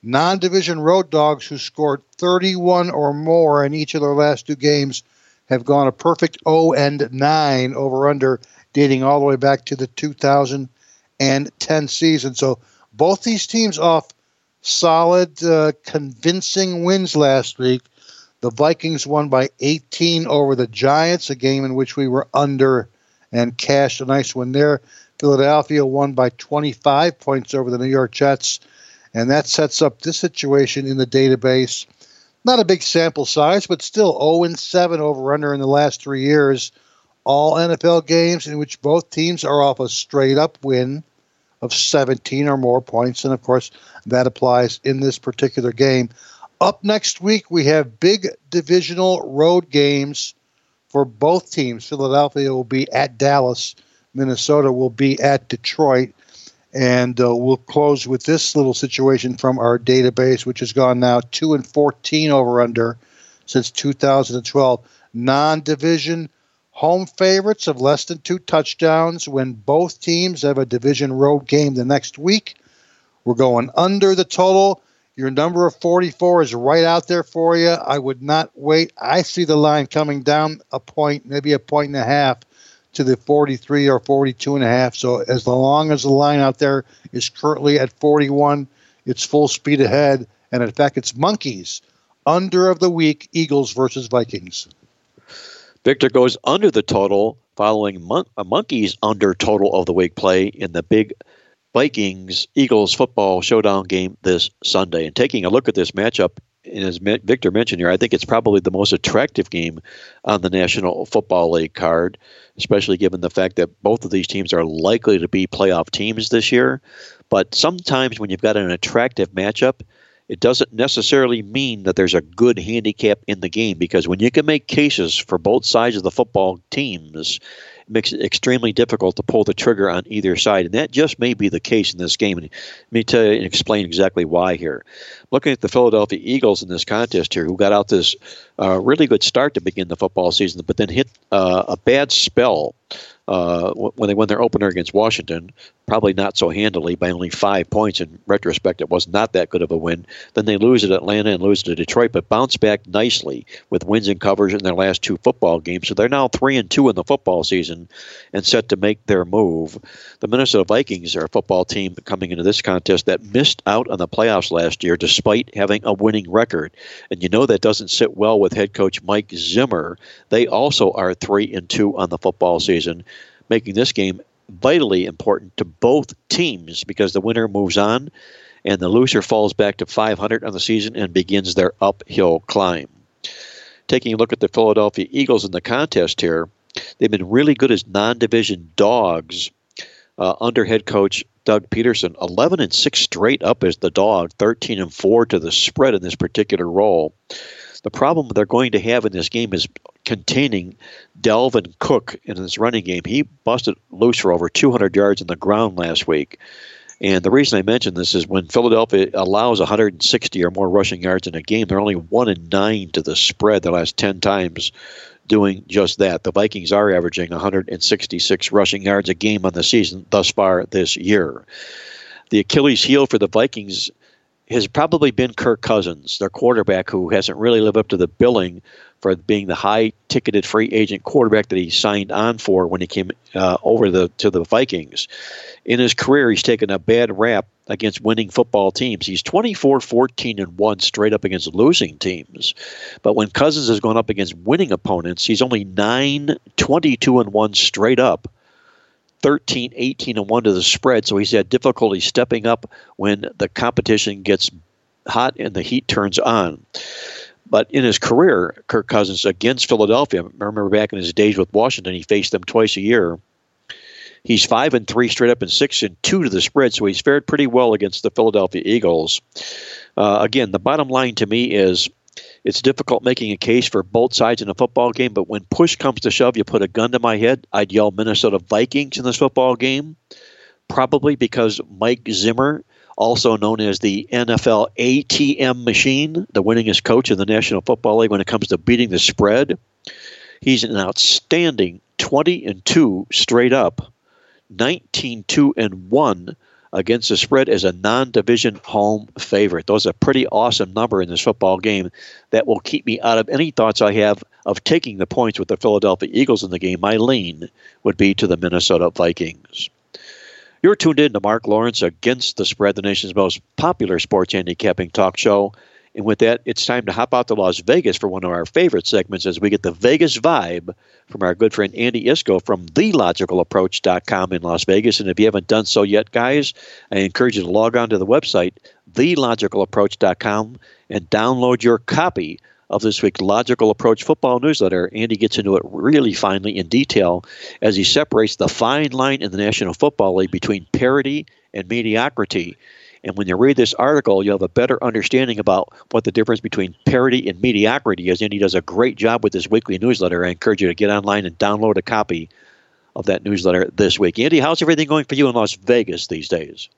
non division road dogs who scored 31 or more in each of their last two games have gone a perfect 0 and 9 over under, dating all the way back to the 2000- and 10 seasons. So both these teams off solid, uh, convincing wins last week. The Vikings won by 18 over the Giants, a game in which we were under and cashed a nice one there. Philadelphia won by 25 points over the New York Jets, and that sets up this situation in the database. Not a big sample size, but still 0 7 over under in the last three years. All NFL games in which both teams are off a straight up win of 17 or more points. And of course, that applies in this particular game. Up next week, we have big divisional road games for both teams. Philadelphia will be at Dallas, Minnesota will be at Detroit. And uh, we'll close with this little situation from our database, which has gone now 2 and 14 over under since 2012. Non division home favorites of less than two touchdowns when both teams have a division road game the next week. We're going under the total. Your number of 44 is right out there for you. I would not wait. I see the line coming down a point, maybe a point and a half to the 43 or 42 and a half. So as long as the line out there is currently at 41, it's full speed ahead. And in fact, it's monkeys. Under of the week, Eagles versus Vikings. Victor goes under the total following Mon- a Monkeys under total of the week play in the big Vikings Eagles football showdown game this Sunday. And taking a look at this matchup, and as Victor mentioned here, I think it's probably the most attractive game on the National Football League card, especially given the fact that both of these teams are likely to be playoff teams this year. But sometimes when you've got an attractive matchup, it doesn't necessarily mean that there's a good handicap in the game because when you can make cases for both sides of the football teams, it makes it extremely difficult to pull the trigger on either side. And that just may be the case in this game. And let me tell you and explain exactly why here. Looking at the Philadelphia Eagles in this contest here, who got out this uh, really good start to begin the football season, but then hit uh, a bad spell uh, when they won their opener against Washington, probably not so handily by only five points. In retrospect, it was not that good of a win. Then they lose at Atlanta and lose to Detroit, but bounce back nicely with wins and covers in their last two football games. So they're now three and two in the football season and set to make their move. The Minnesota Vikings are a football team coming into this contest that missed out on the playoffs last year despite having a winning record. And you know that doesn't sit well with head coach Mike Zimmer. They also are three and two on the football season making this game vitally important to both teams because the winner moves on and the loser falls back to 500 on the season and begins their uphill climb. Taking a look at the Philadelphia Eagles in the contest here, they've been really good as non-division dogs uh, under head coach Doug Pederson. 11 and 6 straight up as the dog, 13 and 4 to the spread in this particular role. The problem they're going to have in this game is containing Dalvin Cook in this running game. He busted loose for over 200 yards on the ground last week. And the reason I mention this is when Philadelphia allows 160 or more rushing yards in a game, they're only one and nine to the spread the last 10 times doing just that. The Vikings are averaging 166 rushing yards a game on the season thus far this year. The Achilles heel for the Vikings has probably been Kirk Cousins, their quarterback, who hasn't really lived up to the billing for being the high ticketed free agent quarterback that he signed on for when he came uh, over the to the Vikings. In his career, he's taken a bad rap against winning football teams. He's 24 14 and 1 straight up against losing teams. But when Cousins has gone up against winning opponents, he's only 9 22 and 1 straight up. 13 18 and 1 to the spread so he's had difficulty stepping up when the competition gets hot and the heat turns on but in his career, Kirk Cousins against Philadelphia, I remember back in his days with Washington, he faced them twice a year. He's five and three straight up and six and two to the spread, so he's fared pretty well against the Philadelphia Eagles. Uh, again, the bottom line to me is it's difficult making a case for both sides in a football game, but when push comes to shove, you put a gun to my head, I'd yell Minnesota Vikings in this football game, probably because Mike Zimmer also known as the NFL ATM machine, the winningest coach in the National Football League when it comes to beating the spread. He's an outstanding 20 and 2 straight up, 19 2 and 1 against the spread as a non-division home favorite. Those are a pretty awesome number in this football game that will keep me out of any thoughts I have of taking the points with the Philadelphia Eagles in the game. My lean would be to the Minnesota Vikings. You're tuned in to Mark Lawrence Against the Spread, the nation's most popular sports handicapping talk show. And with that, it's time to hop out to Las Vegas for one of our favorite segments as we get the Vegas vibe from our good friend Andy Iskoe from TheLogicalApproach.com in Las Vegas. And if you haven't done so yet, guys, I encourage you to log on to the website, TheLogicalApproach.com, and download your copy of this week's Logical Approach football newsletter. Andy gets into it really finely in detail as he separates the fine line in the National Football League between parity and mediocrity. And when you read this article, you'll have a better understanding about what the difference between parity and mediocrity is. Andy does a great job with this weekly newsletter. I encourage you to get online and download a copy of that newsletter this week. Andy, how's everything going for you in Las Vegas these days?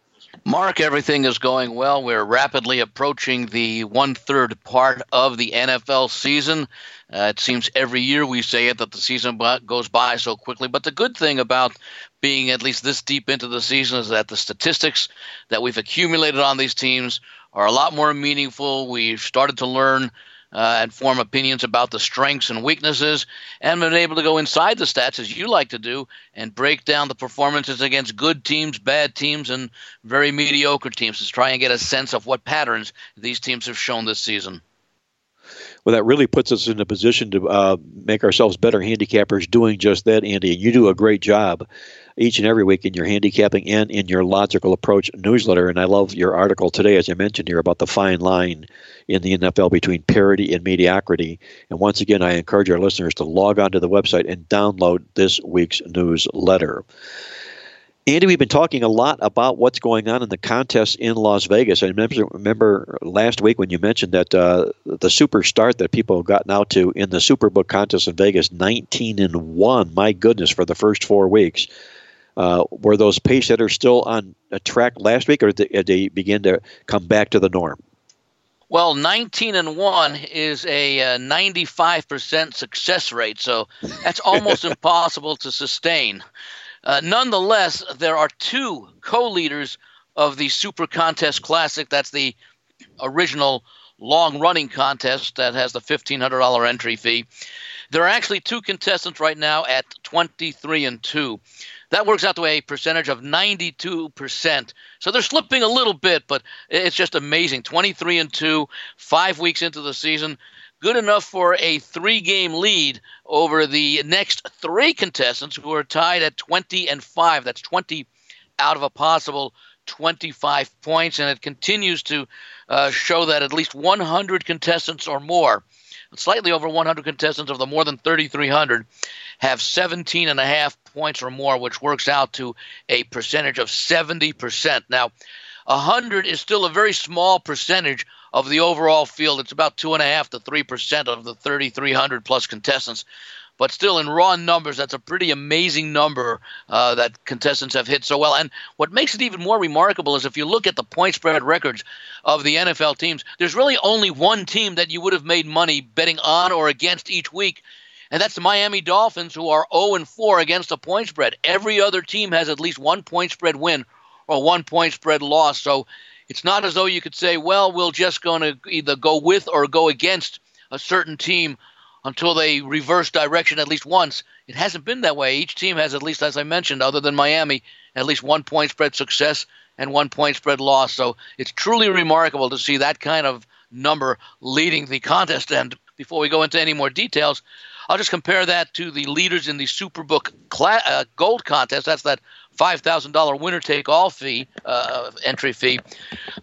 Mark, everything is going well. We're rapidly approaching the one third part of the NFL season. Uh, it seems every year we say it that the season goes by so quickly. But the good thing about being at least this deep into the season is that the statistics that we've accumulated on these teams are a lot more meaningful. We've started to learn uh, and form opinions about the strengths and weaknesses, and been able to go inside the stats as you like to do and break down the performances against good teams, bad teams, and very mediocre teams to try and get a sense of what patterns these teams have shown this season. Well, that really puts us in a position to uh, make ourselves better handicappers doing just that, Andy. And you do a great job each and every week in your handicapping and in your logical approach newsletter. And I love your article today, as I mentioned here, about the fine line in the NFL between parity and mediocrity. And once again, I encourage our listeners to log on to the website and download this week's newsletter. Andy, we've been talking a lot about what's going on in the contest in Las Vegas. I remember, remember last week when you mentioned that uh, the super start that people have gotten out to in the Superbook contest in Vegas, 19 and 1. My goodness, for the first four weeks. Uh, were those pace setters still on a track last week, or did they begin to come back to the norm? Well, 19 and 1 is a uh, 95% success rate, so that's almost impossible to sustain. Uh, nonetheless, there are two co leaders of the Super Contest Classic. That's the original long running contest that has the $1,500 entry fee. There are actually two contestants right now at 23 and 2. That works out to a percentage of 92%. So they're slipping a little bit, but it's just amazing. 23 and 2, five weeks into the season good enough for a three game lead over the next three contestants who are tied at 20 and 5. That's 20 out of a possible 25 points, and it continues to uh, show that at least 100 contestants or more, slightly over 100 contestants of the more than 3,300, have 17 and a half points or more, which works out to a percentage of 70%. Now, 100 is still a very small percentage of the overall field. It's about 2.5 to 3% of the 3,300 plus contestants. But still, in raw numbers, that's a pretty amazing number uh, that contestants have hit so well. And what makes it even more remarkable is if you look at the point spread records of the NFL teams, there's really only one team that you would have made money betting on or against each week, and that's the Miami Dolphins, who are 0 and 4 against the point spread. Every other team has at least one point spread win or one point spread loss. So it's not as though you could say, well, we're just going to either go with or go against a certain team until they reverse direction at least once. It hasn't been that way. Each team has at least, as I mentioned, other than Miami, at least one point spread success and one point spread loss. So it's truly remarkable to see that kind of number leading the contest. And before we go into any more details, I'll just compare that to the leaders in the Superbook cla- uh, Gold contest. That's that $5,000 winner take all fee, uh, entry fee.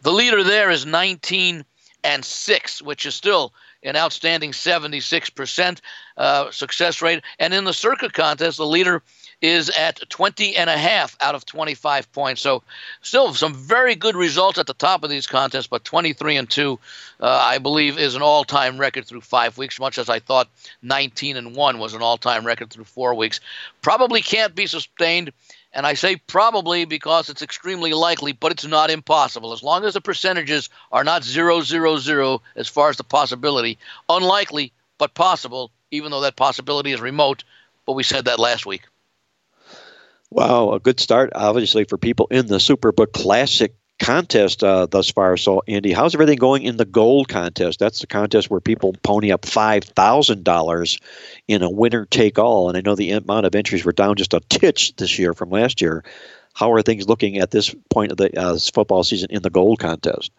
The leader there is 19 and 6, which is still an outstanding 76% uh, success rate. And in the circuit contest, the leader is at 20 and a half out of 25 points. So still some very good results at the top of these contests, but 23 and 2, uh, I believe, is an all-time record through five weeks, much as I thought 19 and 1 was an all-time record through four weeks. Probably can't be sustained. And I say probably because it's extremely likely, but it's not impossible. As long as the percentages are not zero, zero, zero as far as the possibility, unlikely, but possible, even though that possibility is remote. But we said that last week. Wow, a good start, obviously, for people in the Superbook Classic contest uh, thus far. So, Andy, how's everything going in the gold contest? That's the contest where people pony up five thousand dollars in a winner take all. And I know the amount of entries were down just a titch this year from last year. How are things looking at this point of the uh, football season in the gold contest?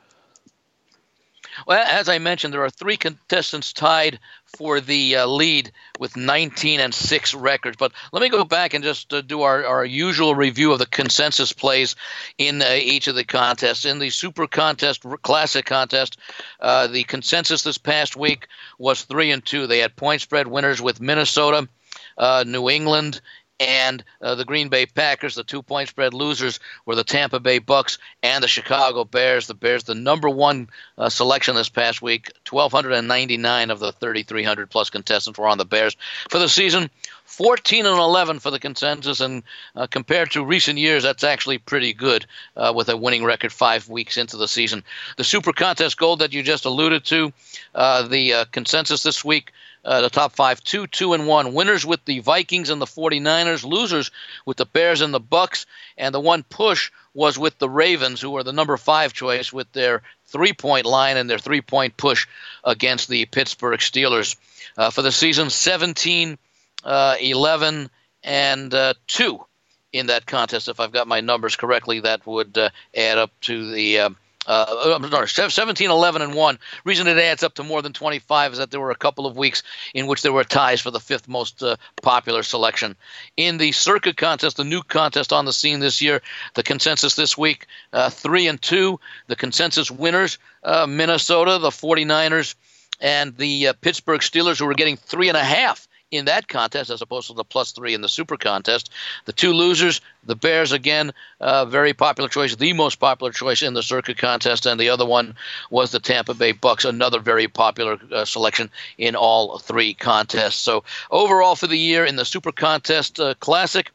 Well, as I mentioned, there are three contestants tied for the uh, lead with 19 and 6 records. But let me go back and just uh, do our, our usual review of the consensus plays in uh, each of the contests. In the Super Contest, Classic Contest, uh, the consensus this past week was 3 and 2. They had point spread winners with Minnesota. Uh, New England and uh, the Green Bay Packers. The two point spread losers were the Tampa Bay Bucks and the Chicago Bears. The Bears, the number one uh, selection this past week, 1,299 of the 3,300 plus contestants were on the Bears for the season. 14 and 11 for the consensus, and uh, compared to recent years, that's actually pretty good uh, with a winning record five weeks into the season. The Super Contest Gold that you just alluded to, uh, the uh, consensus this week uh, the top five, two, two, and one. Winners with the Vikings and the 49ers. Losers with the Bears and the Bucks. And the one push was with the Ravens, who are the number five choice with their three-point line and their three-point push against the Pittsburgh Steelers. Uh, for the season, 17, uh, 11, and uh, 2 in that contest. If I've got my numbers correctly, that would uh, add up to the uh, I'm sorry, 17, 11, and 1. Reason it adds up to more than 25 is that there were a couple of weeks in which there were ties for the fifth most uh, popular selection. In the circuit contest, the new contest on the scene this year, the consensus this week, uh, 3 and 2. The consensus winners, uh, Minnesota, the 49ers, and the uh, Pittsburgh Steelers, who were getting 3.5 in that contest as opposed to the plus three in the super contest. The two losers, the Bears again, uh, very popular choice, the most popular choice in the circuit contest, and the other one was the Tampa Bay Bucks, another very popular uh, selection in all three contests. So overall for the year in the super contest uh, classic,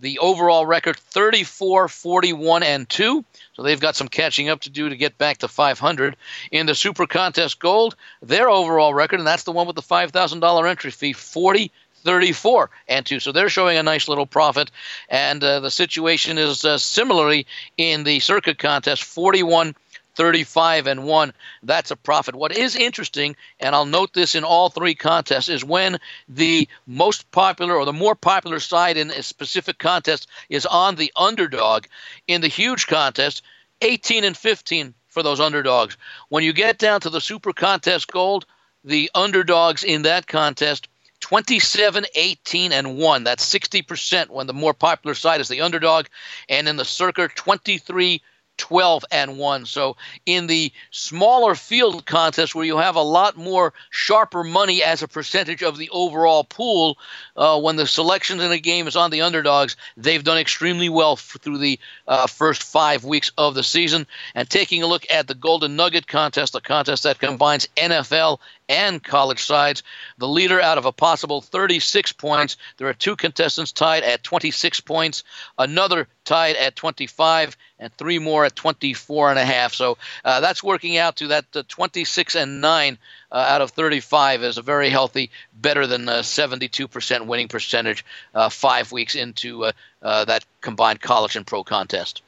the overall record 34 41 and 2 so they've got some catching up to do to get back to 500 in the super contest gold their overall record and that's the one with the $5000 entry fee 40 34 and 2 so they're showing a nice little profit. And uh, the situation is uh, similarly in the circuit contest 41 35 and 1. That's a profit. What is interesting, and I'll note this in all three contests, is when the most popular or the more popular side in a specific contest is on the underdog. In the huge contest, 18 and 15 for those underdogs. When you get down to the super contest gold, the underdogs in that contest 27 18 and 1 that's 60% when the more popular side is the underdog and in the circuit 23 12 and 1. So in the smaller field contest where you have a lot more sharper money as a percentage of the overall pool, uh, when the selections in a game is on the underdogs, they've done extremely well f- through the uh, first five weeks of the season. And taking a look at the Golden Nugget contest, the contest that combines NFL and college sides. The leader out of a possible 36 points. There are two contestants tied at 26 points, another tied at 25, and three more at 24 and a half. So uh, that's working out to that uh, 26 and 9 uh, out of 35 is a very healthy, better than 72% winning percentage uh, five weeks into uh, uh, that combined college and pro contest.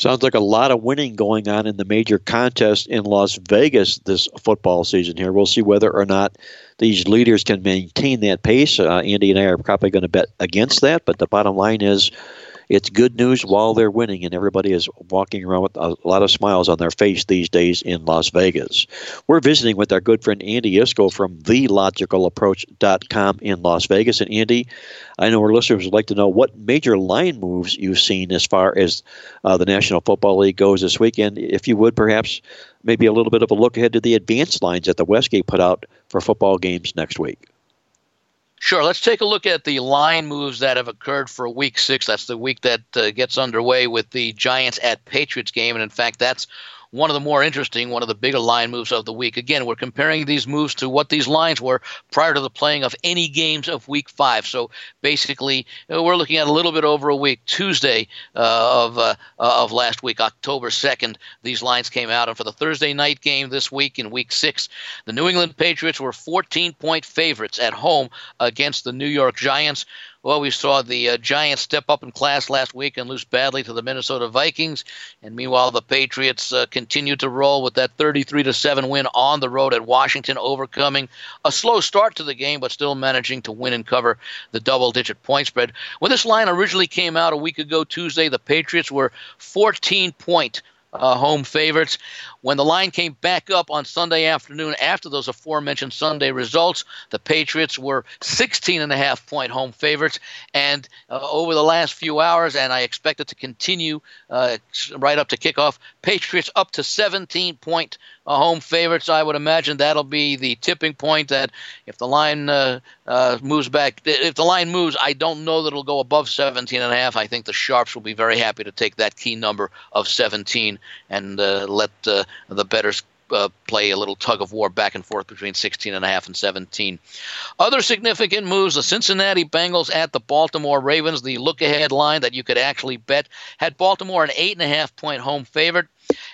Sounds like a lot of winning going on in the major contest in Las Vegas this football season here. We'll see whether or not these leaders can maintain that pace. Uh, Andy and I are probably going to bet against that, but the bottom line is it's good news while they're winning, and everybody is walking around with a lot of smiles on their face these days in Las Vegas. We're visiting with our good friend Andy Iskoe from TheLogicalApproach.com in Las Vegas. And Andy, I know our listeners would like to know what major line moves you've seen as far as uh, the National Football League goes this weekend. If you would, perhaps maybe a little bit of a look ahead to the advanced lines that the Westgate put out for football games next week. Sure. Let's take a look at the line moves that have occurred for week six. That's the week that uh, gets underway with the Giants at Patriots game. And in fact, that's one of the more interesting, one of the bigger line moves of the week. Again, we're comparing these moves to what these lines were prior to the playing of any games of week five. So basically, uh, we're looking at a little bit over a week. Tuesday uh, of uh, uh of last week, October 2nd, these lines came out. And for the Thursday night game this week in week six, the New England Patriots were 14 point favorites at home against the New York Giants. Well, we saw the uh, Giants step up in class last week and lose badly to the Minnesota Vikings, and meanwhile the Patriots uh, continue to roll with that 33 to seven win on the road at Washington, overcoming a slow start to the game, but still managing to win and cover the double-digit point spread. When this line originally came out a week ago Tuesday, the Patriots were 14 point uh, home favorites. When the line came back up on Sunday afternoon after those aforementioned Sunday results, the Patriots were 16 and a half point home favorites. And uh, over the last few hours, and I expect it to continue uh, right up to kickoff, Patriots up to 17 point uh, home favorites. I would imagine that'll be the tipping point that if the line uh, uh, moves back, if the line moves, I don't know that it'll go above 17 and a half. I think the Sharps will be very happy to take that key number of 17 and uh, let the betters uh, play a little tug of war back and forth between 16 and a half and 17. Other significant moves: the Cincinnati Bengals at the Baltimore Ravens. The look-ahead line that you could actually bet had Baltimore an eight and a half point home favorite.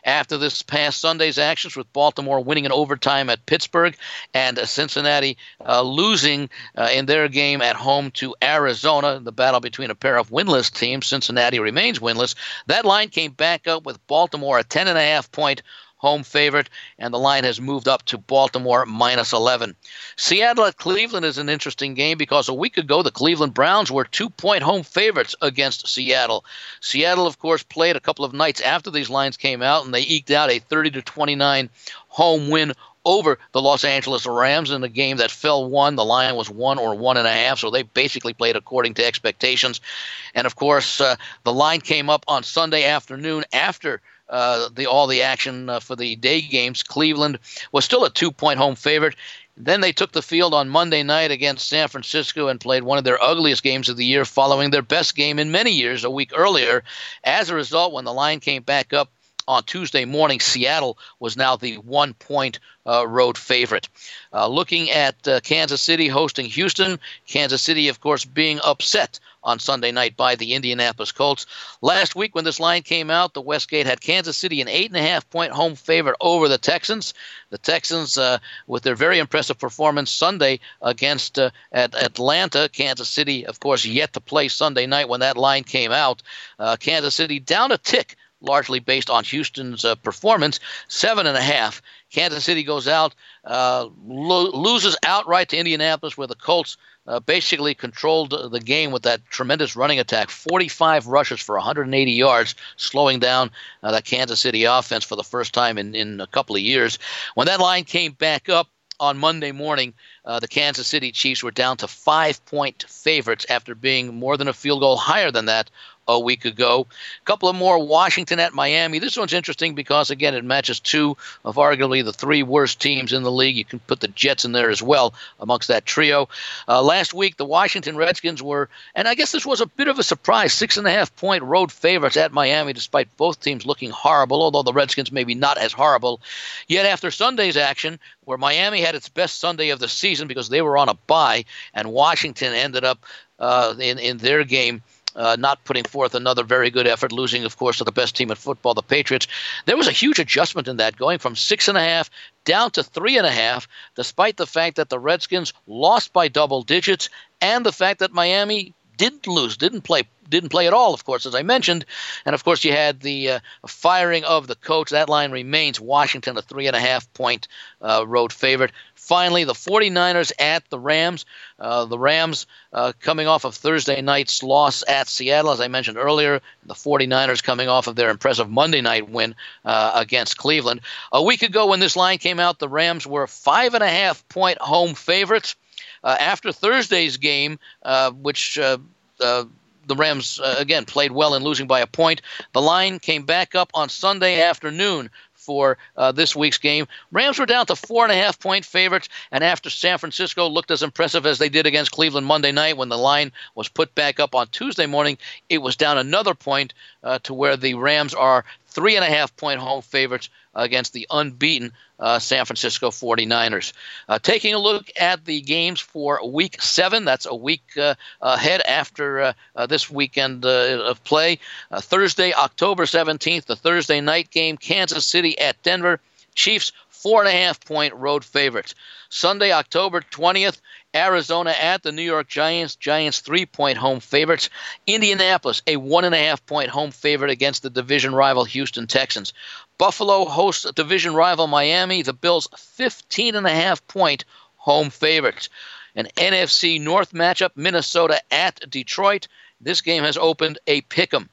After this past Sunday's actions, with Baltimore winning in overtime at Pittsburgh and Cincinnati uh, losing uh, in their game at home to Arizona, the battle between a pair of winless teams, Cincinnati remains winless. That line came back up with Baltimore a ten and a half point home favorite, and the line has moved up to Baltimore minus 11. Seattle at Cleveland is an interesting game because a week ago the Cleveland Browns were two point home favorites against Seattle. Seattle, of course, played a couple of nights after these lines came out, and they eked out a 30 to 29 home win over the Los Angeles Rams in a game that fell one. The line was one or one and a half, so they basically played according to expectations. And of course, uh, the line came up on Sunday afternoon after uh, the all the action uh, for the day games. Cleveland was still a two point home favorite. Then they took the field on Monday night against San Francisco and played one of their ugliest games of the year, following their best game in many years a week earlier. As a result, when the line came back up on Tuesday morning, Seattle was now the one point uh, road favorite. Uh, looking at uh, Kansas City hosting Houston, Kansas City, of course, being upset on Sunday night by the Indianapolis Colts. Last week, when this line came out, the Westgate had Kansas City an eight and a half point home favorite over the Texans. The Texans, uh, with their very impressive performance Sunday against uh, at Atlanta, Kansas City, of course, yet to play Sunday night when that line came out. Uh, Kansas City down a tick largely based on Houston's uh, performance, seven and a half. Kansas City goes out, uh, lo- loses outright to Indianapolis, where the Colts uh, basically controlled the game with that tremendous running attack 45 rushes for 180 yards, slowing down uh, that Kansas City offense for the first time in, in a couple of years. When that line came back up, on Monday morning, uh, the Kansas City Chiefs were down to five point favorites after being more than a field goal higher than that a week ago. A couple of more Washington at Miami. This one's interesting because, again, it matches two of arguably the three worst teams in the league. You can put the Jets in there as well amongst that trio. Uh, last week, the Washington Redskins were, and I guess this was a bit of a surprise, six and a half point road favorites at Miami, despite both teams looking horrible, although the Redskins maybe not as horrible. Yet after Sunday's action, where Miami had its best Sunday of the season because they were on a bye, and Washington ended up uh, in, in their game uh, not putting forth another very good effort, losing, of course, to the best team in football, the Patriots. There was a huge adjustment in that, going from six and a half down to three and a half, despite the fact that the Redskins lost by double digits and the fact that Miami didn't lose, didn't play didn't play at all, of course, as I mentioned. And of course, you had the uh, firing of the coach. That line remains Washington, a three and a half point uh, road favorite. Finally, the 49ers at the Rams. Uh, the Rams uh, coming off of Thursday night's loss at Seattle, as I mentioned earlier. The 49ers coming off of their impressive Monday night win uh, against Cleveland. A week ago, when this line came out, the Rams were five and a half point home favorites. Uh, after Thursday's game, uh, which uh, the Rams uh, again played well in losing by a point. The line came back up on Sunday afternoon for uh, this week's game. Rams were down to four and a half point favorites, and after San Francisco looked as impressive as they did against Cleveland Monday night, when the line was put back up on Tuesday morning, it was down another point uh, to where the Rams are three and a half point home favorites against the unbeaten uh, San Francisco 49ers. Uh, taking a look at the games for week seven, that's a week uh, ahead after uh, uh, this weekend uh, of play. Thursday, October 17th, the Thursday night game, Kansas City at Denver. Chiefs, four and a half point road favorites. Sunday, October 20th, Arizona at the New York Giants. Giants three point home favorites. Indianapolis, a one and a half point home favorite against the division rival Houston Texans. Buffalo hosts division rival Miami. The Bills 15 and a half point home favorites. An NFC North matchup, Minnesota at Detroit. This game has opened a pick 'em.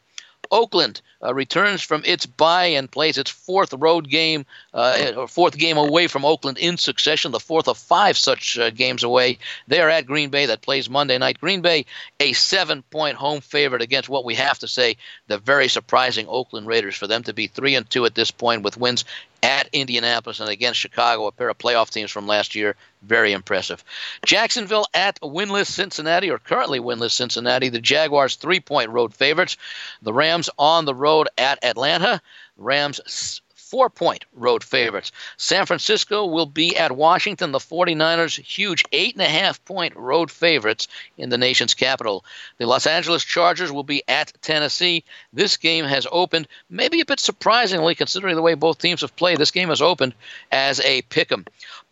Oakland uh, returns from its bye and plays its fourth road game, uh, fourth game away from Oakland in succession, the fourth of five such uh, games away. They are at Green Bay that plays Monday night. Green Bay, a seven point home favorite against what we have to say, the very surprising Oakland Raiders. For them to be three and two at this point with wins at Indianapolis and against Chicago, a pair of playoff teams from last year. Very impressive. Jacksonville at winless Cincinnati, or currently winless Cincinnati. The Jaguars three point road favorites. The Rams on the road at Atlanta. Rams four point road favorites. San Francisco will be at Washington. The 49ers, huge eight and a half point road favorites in the nation's capital. The Los Angeles Chargers will be at Tennessee. This game has opened, maybe a bit surprisingly, considering the way both teams have played, this game has opened as a pick 'em.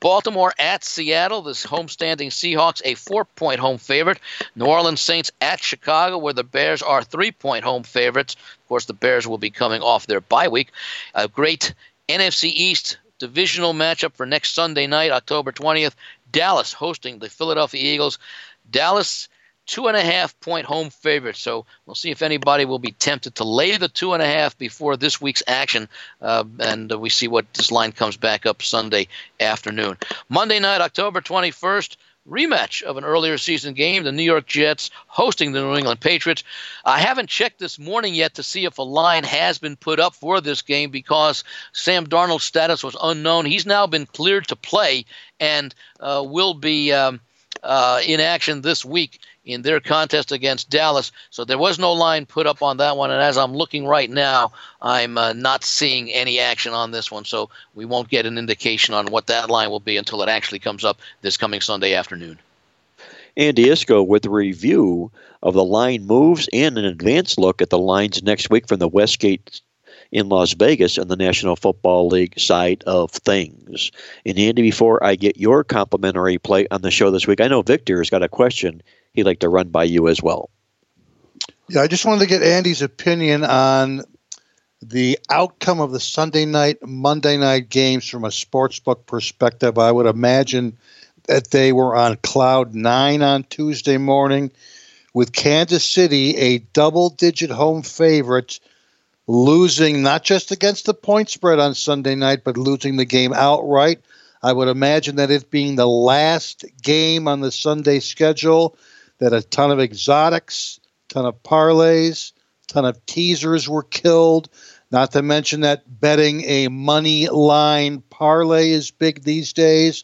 Baltimore at Seattle, this homestanding Seahawks, a four point home favorite. New Orleans Saints at Chicago, where the Bears are three point home favorites Of course, the Bears will be coming off their bye week. A great NFC East divisional matchup for next Sunday night, October 20th. Dallas hosting the Philadelphia Eagles. Dallas two and a half point home favorite. So we'll see if anybody will be tempted to lay the two and a half before this week's action, uh, and uh, we see what this line comes back up Sunday afternoon. Monday night, October 21st rematch of an earlier season game, the New York Jets hosting the New England Patriots. I haven't checked this morning yet to see if a line has been put up for this game because Sam Darnold's status was unknown. He's now been cleared to play and uh, will be um, uh, in action this week in their contest against Dallas. So there was no line put up on that one. And as I'm looking right now, I'm uh, not seeing any action on this one. So we won't get an indication on what that line will be until it actually comes up this coming Sunday afternoon. Andy Iskoe with a review of the line moves and an advanced look at the lines next week from the Westgate in Las Vegas and the National Football League side of things. And Andy, before I get your complimentary play on the show this week, I know Victor has got a question he'd like to run by you as well. Yeah, I just wanted to get Andy's opinion on the outcome of the Sunday night, Monday night games from a sportsbook perspective. I would imagine that they were on cloud nine on Tuesday morning, with Kansas City, a double digit home favorite, losing not just against the point spread on Sunday night, but losing the game outright. I would imagine that it being the last game on the Sunday schedule, that a ton of exotics, ton of parlays, ton of teasers were killed. Not to mention that betting a money line parlay is big these days.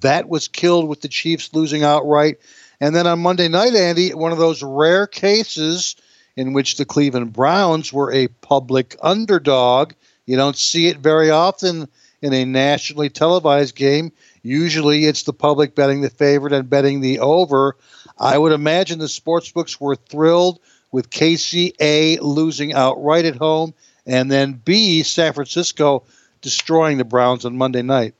That was killed with the Chiefs losing outright. And then on Monday night, Andy, one of those rare cases in which the Cleveland Browns were a public underdog. You don't see it very often in a nationally televised game. Usually it's the public betting the favorite and betting the over. I would imagine the sportsbooks were thrilled with KCA losing outright at home and then B, San Francisco destroying the Browns on Monday night.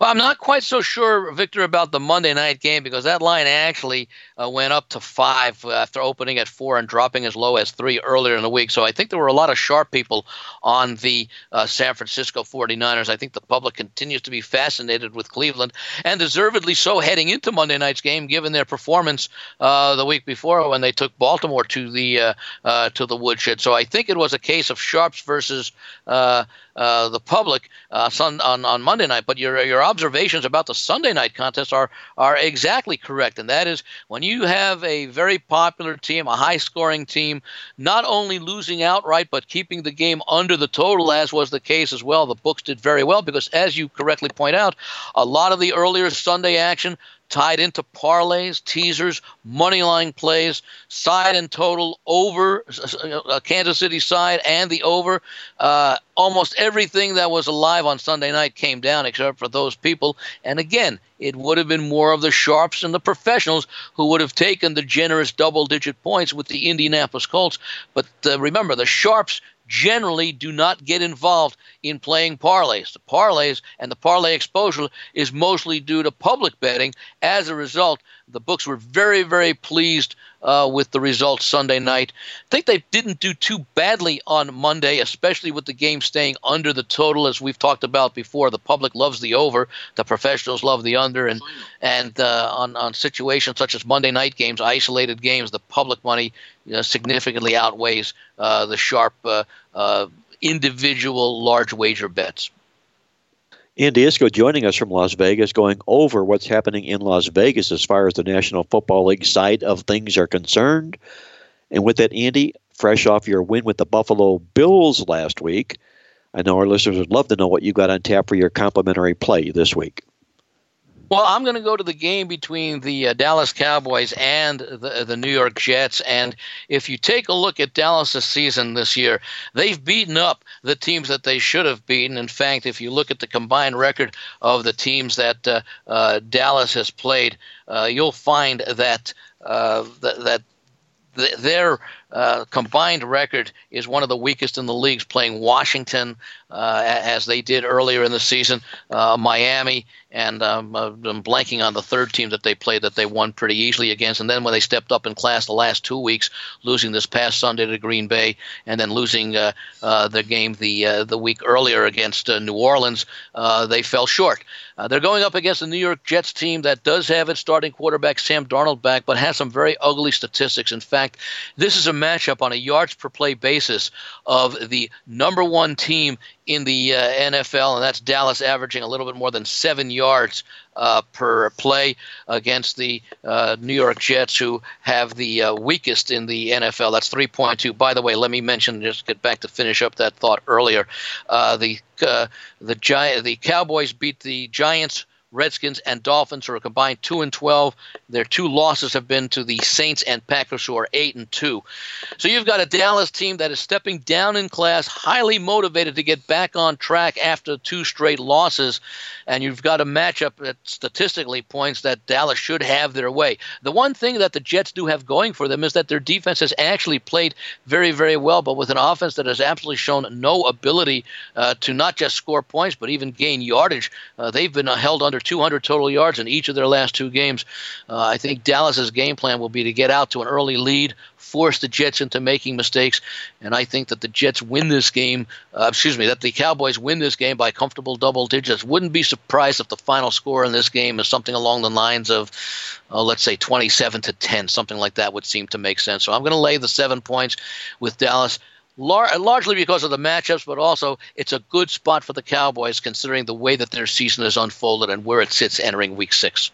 Well, I'm not quite so sure, Victor, about the Monday night game because that line actually uh, went up to five after opening at four and dropping as low as three earlier in the week. So I think there were a lot of sharp people on the uh, San Francisco 49ers. I think the public continues to be fascinated with Cleveland and deservedly so heading into Monday night's game, given their performance uh, the week before when they took Baltimore to the uh, uh, to the woodshed. So I think it was a case of sharps versus uh, uh, the public uh, on, on Monday night. But your, your observations about the Sunday night contest are, are exactly correct. And that is when you have a very popular team, a high scoring team, not only losing outright, but keeping the game under the total, as was the case as well. The books did very well because, as you correctly point out, a lot of the earlier Sunday action tied into parlays, teasers, money line plays, side and total over uh, Kansas City side and the over. Uh, almost everything that was alive on Sunday night came down except for those people. And again, it would have been more of the sharps and the professionals who would have taken the generous double digit points with the Indianapolis Colts. But uh, remember, the sharps generally do not get involved in playing parlays. The parlays and the parlay exposure is mostly due to public betting. As a result, the books were very, very pleased uh, with the results Sunday night. I think they didn't do too badly on Monday, especially with the game staying under the total, as we've talked about before. The public loves the over, the professionals love the under, and and uh, on on situations such as Monday night games, isolated games, the public money you know, significantly outweighs uh, the sharp uh, individual large wager bets. Andy Iskoe joining us from Las Vegas, going over what's happening in Las Vegas as far as the National Football League side of things are concerned. And with that, Andy, fresh off your win with the Buffalo Bills last week, I know our listeners would love to know what you got on tap for your complimentary play this week. Well, I'm going to go to the game between the uh, Dallas Cowboys and the, the New York Jets. And if you take a look at Dallas' season this year, they've beaten up the teams that they should have beaten. In fact, if you look at the combined record of the teams that uh, uh, Dallas has played, uh, you'll find that uh, th- that th- their uh, combined record is one of the weakest in the leagues, playing Washington uh, as they did earlier in the season, uh, Miami, and um, uh, I'm blanking on the third team that they played that they won pretty easily against. And then when they stepped up in class the last two weeks, losing this past Sunday to Green Bay, and then losing uh, uh, the game the the week earlier against New Orleans, they fell short. they're going up against the New York Jets team that does have its starting quarterback Sam Darnold back, but has some very ugly statistics. In fact, this is a matchup on a yards per play basis of the number one team in the uh, NFL, and that's Dallas averaging a little bit more than seven yards uh, per play against the uh, New York Jets, who have the uh, weakest in the NFL. That's 3.2. By the way, let me mention, just get back to finish up that thought earlier. Uh, the uh, the Gi- the Cowboys beat the Giants Redskins, and Dolphins are a combined two and twelve. Their two losses have been to the Saints and Packers, who are eight and two. So you've got a Dallas team that is stepping down in class, highly motivated to get back on track after two straight losses, and you've got a matchup that statistically points that Dallas should have their way. The one thing that the Jets do have going for them is that their defense has actually played very, very well, but with an offense that has absolutely shown no ability uh, to not just score points but even gain yardage. Uh, they've been held under 200 total yards in each of their last two games. Uh, I think Dallas's game plan will be to get out to an early lead, force the Jets into making mistakes, and I think that the Jets win this game. Uh, excuse me, that the Cowboys win this game by comfortable double digits. Wouldn't be surprised if the final score in this game is something along the lines of, uh, let's say, 27 to 10, something like that would seem to make sense. So I'm going to lay the seven points with Dallas lar- largely because of the matchups, but also it's a good spot for the Cowboys considering the way that their season has unfolded and where it sits entering Week Six.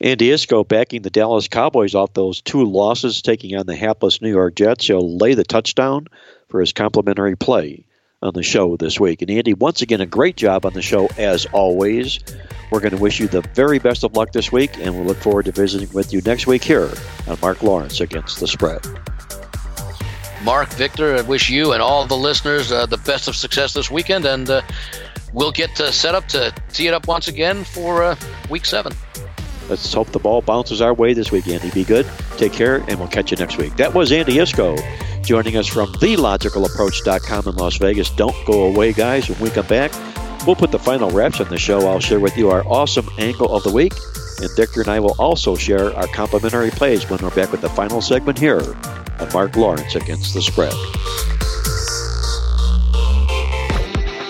Andy Iskoe backing the Dallas Cowboys off those two losses, taking on the hapless New York Jets. He'll lay the touchdown for his complimentary play on the show this week. And Andy, once again, a great job on the show as always. We're going to wish you the very best of luck this week, and we'll look forward to visiting with you next week here on Mark Lawrence Against the Spread. Mark, Victor, I wish you and all the listeners uh, the best of success this weekend, and uh, we'll get uh, set up to tee it up once again for uh, week seven. Let's hope the ball bounces our way this week, Andy. Be good, take care, and we'll catch you next week. That was Andy Iskoe joining us from TheLogicalApproach.com in Las Vegas. Don't go away, guys. When we come back, we'll put the final wraps on the show. I'll share with you our awesome angle of the week, and Victor and I will also share our complimentary plays when we're back with the final segment here of Mark Lawrence Against the Spread.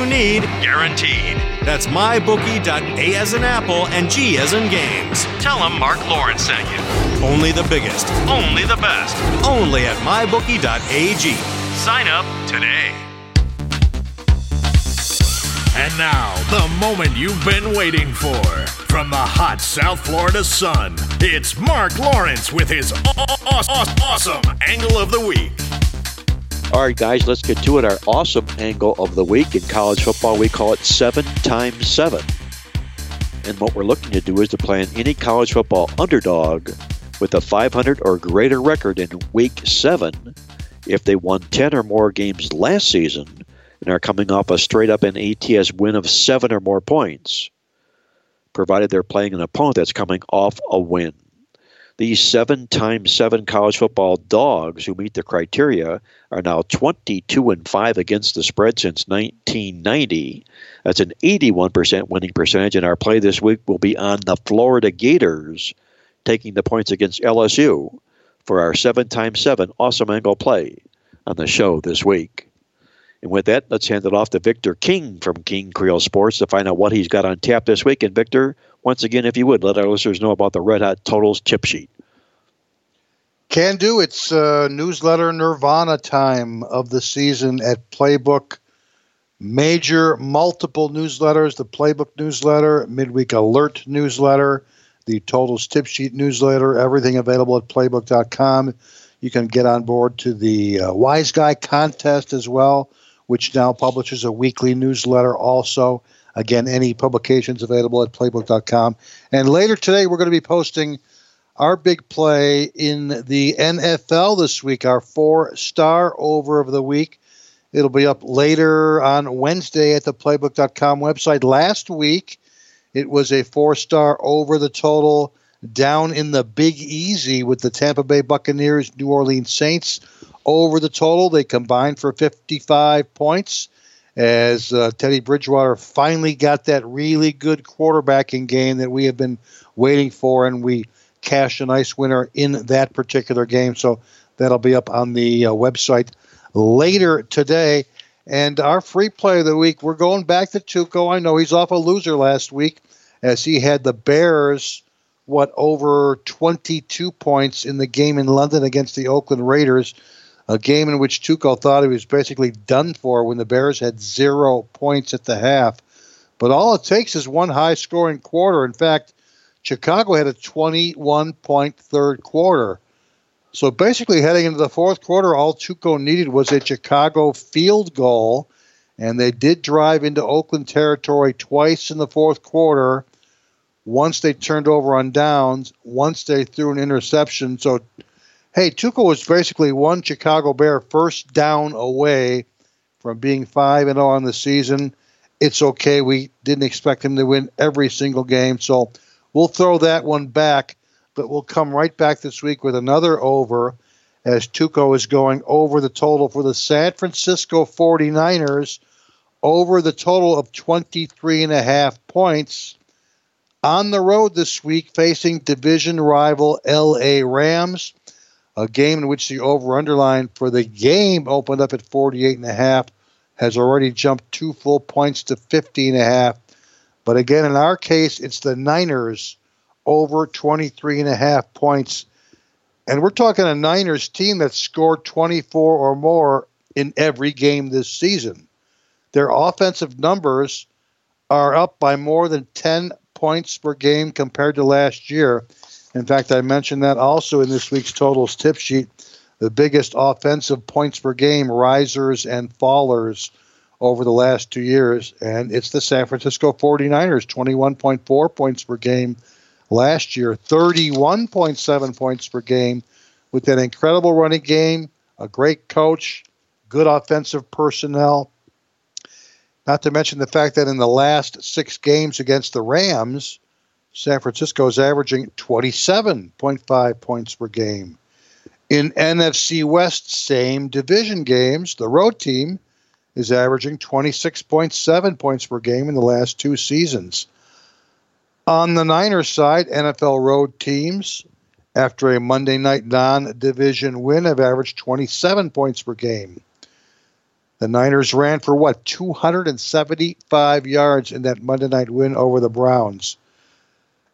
need guaranteed. That's mybookie.a as in apple and G as in games. Tell them Mark Lawrence sent you. Only the biggest, only the best, only at mybookie.ag. Sign up today. And now, the moment you've been waiting for. From the hot South Florida sun, it's Mark Lawrence with his awesome angle of the week. All right, guys, let's get to it. Our awesome angle of the week in college football, we call it seven times seven. And what we're looking to do is to plan any college football underdog with a 500 or greater record in week seven if they won 10 or more games last season and are coming off a straight up and ATS win of seven or more points, provided they're playing an opponent that's coming off a win. These seven times seven college football dogs who meet the criteria are now 22 and 5 against the spread since 1990. That's an 81% winning percentage, and our play this week will be on the Florida Gators taking the points against LSU for our seven times seven awesome angle play on the show this week. And with that, let's hand it off to Victor King from King Creole Sports to find out what he's got on tap this week. And Victor, once again, if you would, let our listeners know about the Red Hot Totals tip sheet. Can do. It's uh, newsletter Nirvana time of the season at Playbook. Major multiple newsletters the Playbook newsletter, Midweek Alert newsletter, the Totals tip sheet newsletter, everything available at playbook.com. You can get on board to the uh, Wise Guy contest as well, which now publishes a weekly newsletter also. Again, any publications available at playbook.com. And later today, we're going to be posting our big play in the NFL this week, our four star over of the week. It'll be up later on Wednesday at the playbook.com website. Last week, it was a four star over the total down in the Big Easy with the Tampa Bay Buccaneers, New Orleans Saints over the total. They combined for 55 points as uh, Teddy Bridgewater finally got that really good quarterbacking game that we have been waiting for, and we cashed a nice winner in that particular game. So that'll be up on the uh, website later today. And our free play of the week, we're going back to Tuco. I know he's off a loser last week as he had the Bears, what, over 22 points in the game in London against the Oakland Raiders a game in which Tuco thought he was basically done for when the Bears had zero points at the half. But all it takes is one high scoring quarter. In fact, Chicago had a 21 point third quarter. So basically, heading into the fourth quarter, all Tuco needed was a Chicago field goal. And they did drive into Oakland territory twice in the fourth quarter. Once they turned over on downs, once they threw an interception. So hey, Tuco was basically one Chicago Bear first down away from being 5 and 0 on the season. It's okay. We didn't expect him to win every single game, so we'll throw that one back, but we'll come right back this week with another over as Tuco is going over the total for the San Francisco 49ers over the total of 23 and a half points. on the road this week facing division rival LA Rams, a game in which the over underline for the game opened up at 48 and a half has already jumped two full points to 50 and a half. But again, in our case, it's the Niners over 23 and a half points. And we're talking a Niners team that scored 24 or more in every game this season. Their offensive numbers are up by more than 10 points per game compared to last year. In fact, I mentioned that also in this week's totals tip sheet. The biggest offensive points per game risers and fallers over the last two years, and it's the San Francisco 49ers, 21.4 points per game last year, 31.7 points per game, with an incredible running game, a great coach, good offensive personnel. Not to mention the fact that in the last six games against the Rams, San Francisco is averaging 27.5 points per game. In NFC West, same division games, the road team is averaging 26.7 points per game in the last two seasons. On the Niners side, NFL road teams, after a Monday night non division win, have averaged 27 points per game. The Niners ran for what, 275 yards in that Monday night win over the Browns.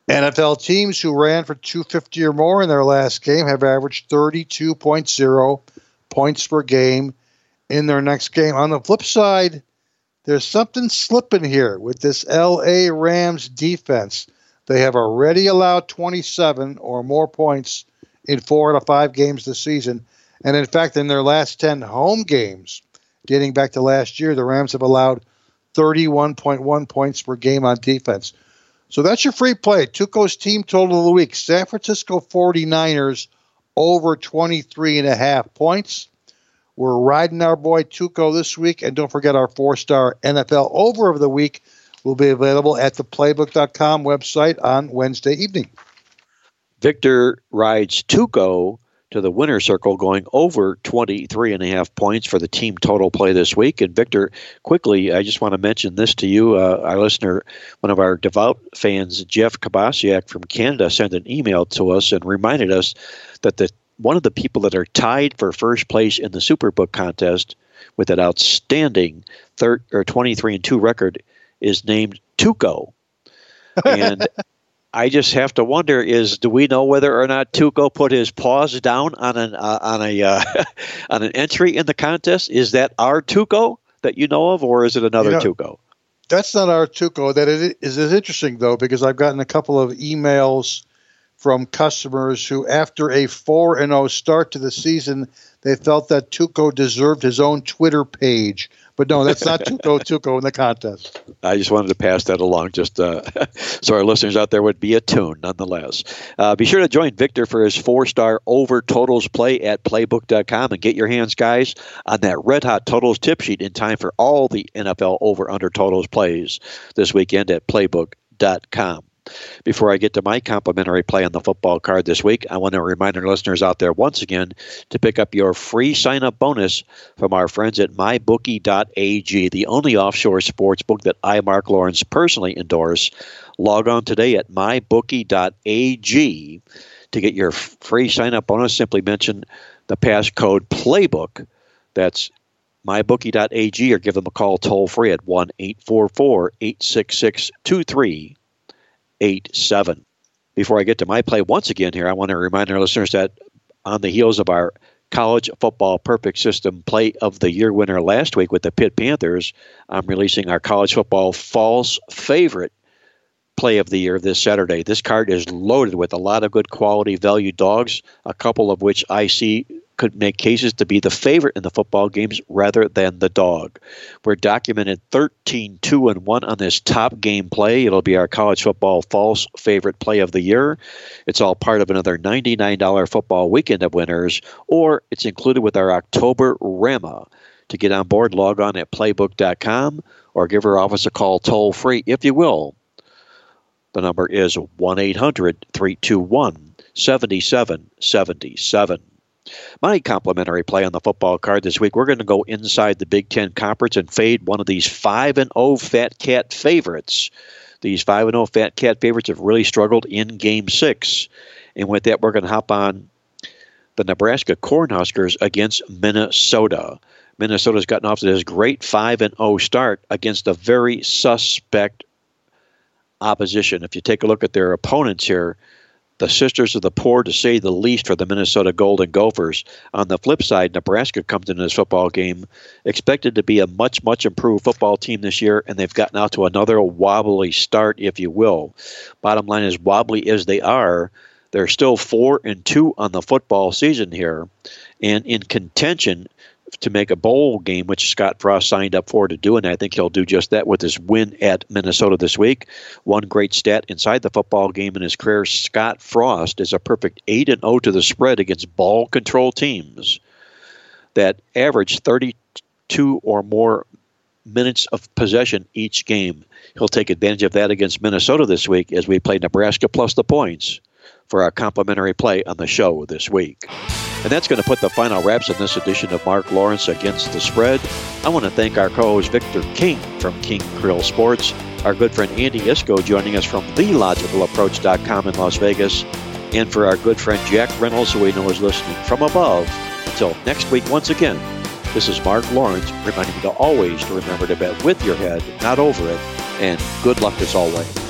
NFL teams who ran for 250 or more in their last game have averaged 32.0 points per game in their next game. On the flip side, there's something slipping here with this LA Rams defense. They have already allowed 27 or more points in four out of five games this season. And in fact, in their last 10 home games, dating back to last year, the Rams have allowed 31.1 points per game on defense. So that's your free play. Tuco's team total of the week San Francisco 49ers over 23 and a half points. We're riding our boy Tuco this week. And don't forget our four star NFL over of the week will be available at the playbook.com website on Wednesday evening. Victor rides Tuco to the winner circle, going over 23 and a half points for the team total play this week. And Victor, quickly, I just want to mention this to you, uh, our listener, one of our devout fans, Jeff Kabasiak from Canada, sent an email to us and reminded us that the one of the people that are tied for first place in the Superbook contest with an outstanding third or 23 and 2 record is named Tuco. And I just have to wonder: is do we know whether or not Tuco put his paws down on an uh, on a uh, on an entry in the contest? Is that our Tuco that you know of, or is it another you know, Tuco? That's not our Tuco. That it is, is interesting though, because I've gotten a couple of emails from customers who, after a four and zero oh start to the season, they felt that Tuco deserved his own Twitter page but no, that's not Tuco Tuco in the contest. I just wanted to pass that along, just uh, so our listeners out there would be attuned, nonetheless. Uh, be sure to join Victor for his four-star over totals play at playbook.com and get your hands, guys, on that red hot totals tip sheet in time for all the NFL over under totals plays this weekend at playbook.com. Before I get to my complimentary play on the football card this week, I want to remind our listeners out there once again to pick up your free sign up bonus from our friends at mybookie.ag, the only offshore sports book that I, Mark Lawrence, personally endorse. Log on today at mybookie.ag to get your free sign up bonus. Simply mention the passcode playbook. That's mybookie.ag or give them a call toll free at 1 844 866 seven. Before I get to my play once again here, I want to remind our listeners that on the heels of our college football perfect system play of the year winner last week with the Pitt Panthers, I'm releasing our college football false favorite play of the year this Saturday. This card is loaded with a lot of good quality value dogs, a couple of which I see could make cases to be the favorite in the football games rather than the dog. We're documented 13 2 and 1 on this top game play. It'll be our college football false favorite play of the year. It's all part of another $99 football weekend of winners, or it's included with our October Rama. To get on board, log on at playbook.com or give our office a call toll free, if you will. The number is 1 800 321 7777. My complimentary play on the football card this week, we're going to go inside the Big Ten Conference and fade one of these 5 and 0 Fat Cat favorites. These 5 and 0 Fat Cat favorites have really struggled in game six. And with that, we're going to hop on the Nebraska Cornhuskers against Minnesota. Minnesota's gotten off to this great 5 and 0 start against a very suspect opposition. If you take a look at their opponents here, the Sisters of the Poor, to say the least, for the Minnesota Golden Gophers. On the flip side, Nebraska comes into this football game expected to be a much, much improved football team this year, and they've gotten out to another wobbly start, if you will. Bottom line is, wobbly as they are, they're still four and two on the football season here, and in contention to make a bowl game, which Scott Frost signed up for to do, and I think he'll do just that with his win at Minnesota this week. One great stat inside the football game in his career: Scott Frost is a perfect eight and zero oh to the spread against ball control teams that average thirty two or more minutes of possession each game. He'll take advantage of that against Minnesota this week as we play Nebraska plus the points for our complimentary play on the show this week. And that's going to put the final wraps on this edition of Mark Lawrence Against the Spread. I want to thank our co host Victor King from King Creole Sports, our good friend Andy Iskoe joining us from TheLogicalApproach.com in Las Vegas, and for our good friend Jack Reynolds, who we know is listening from above. Until next week, once again, this is Mark Lawrence reminding you to always to remember to bet with your head, not over it, and good luck as always.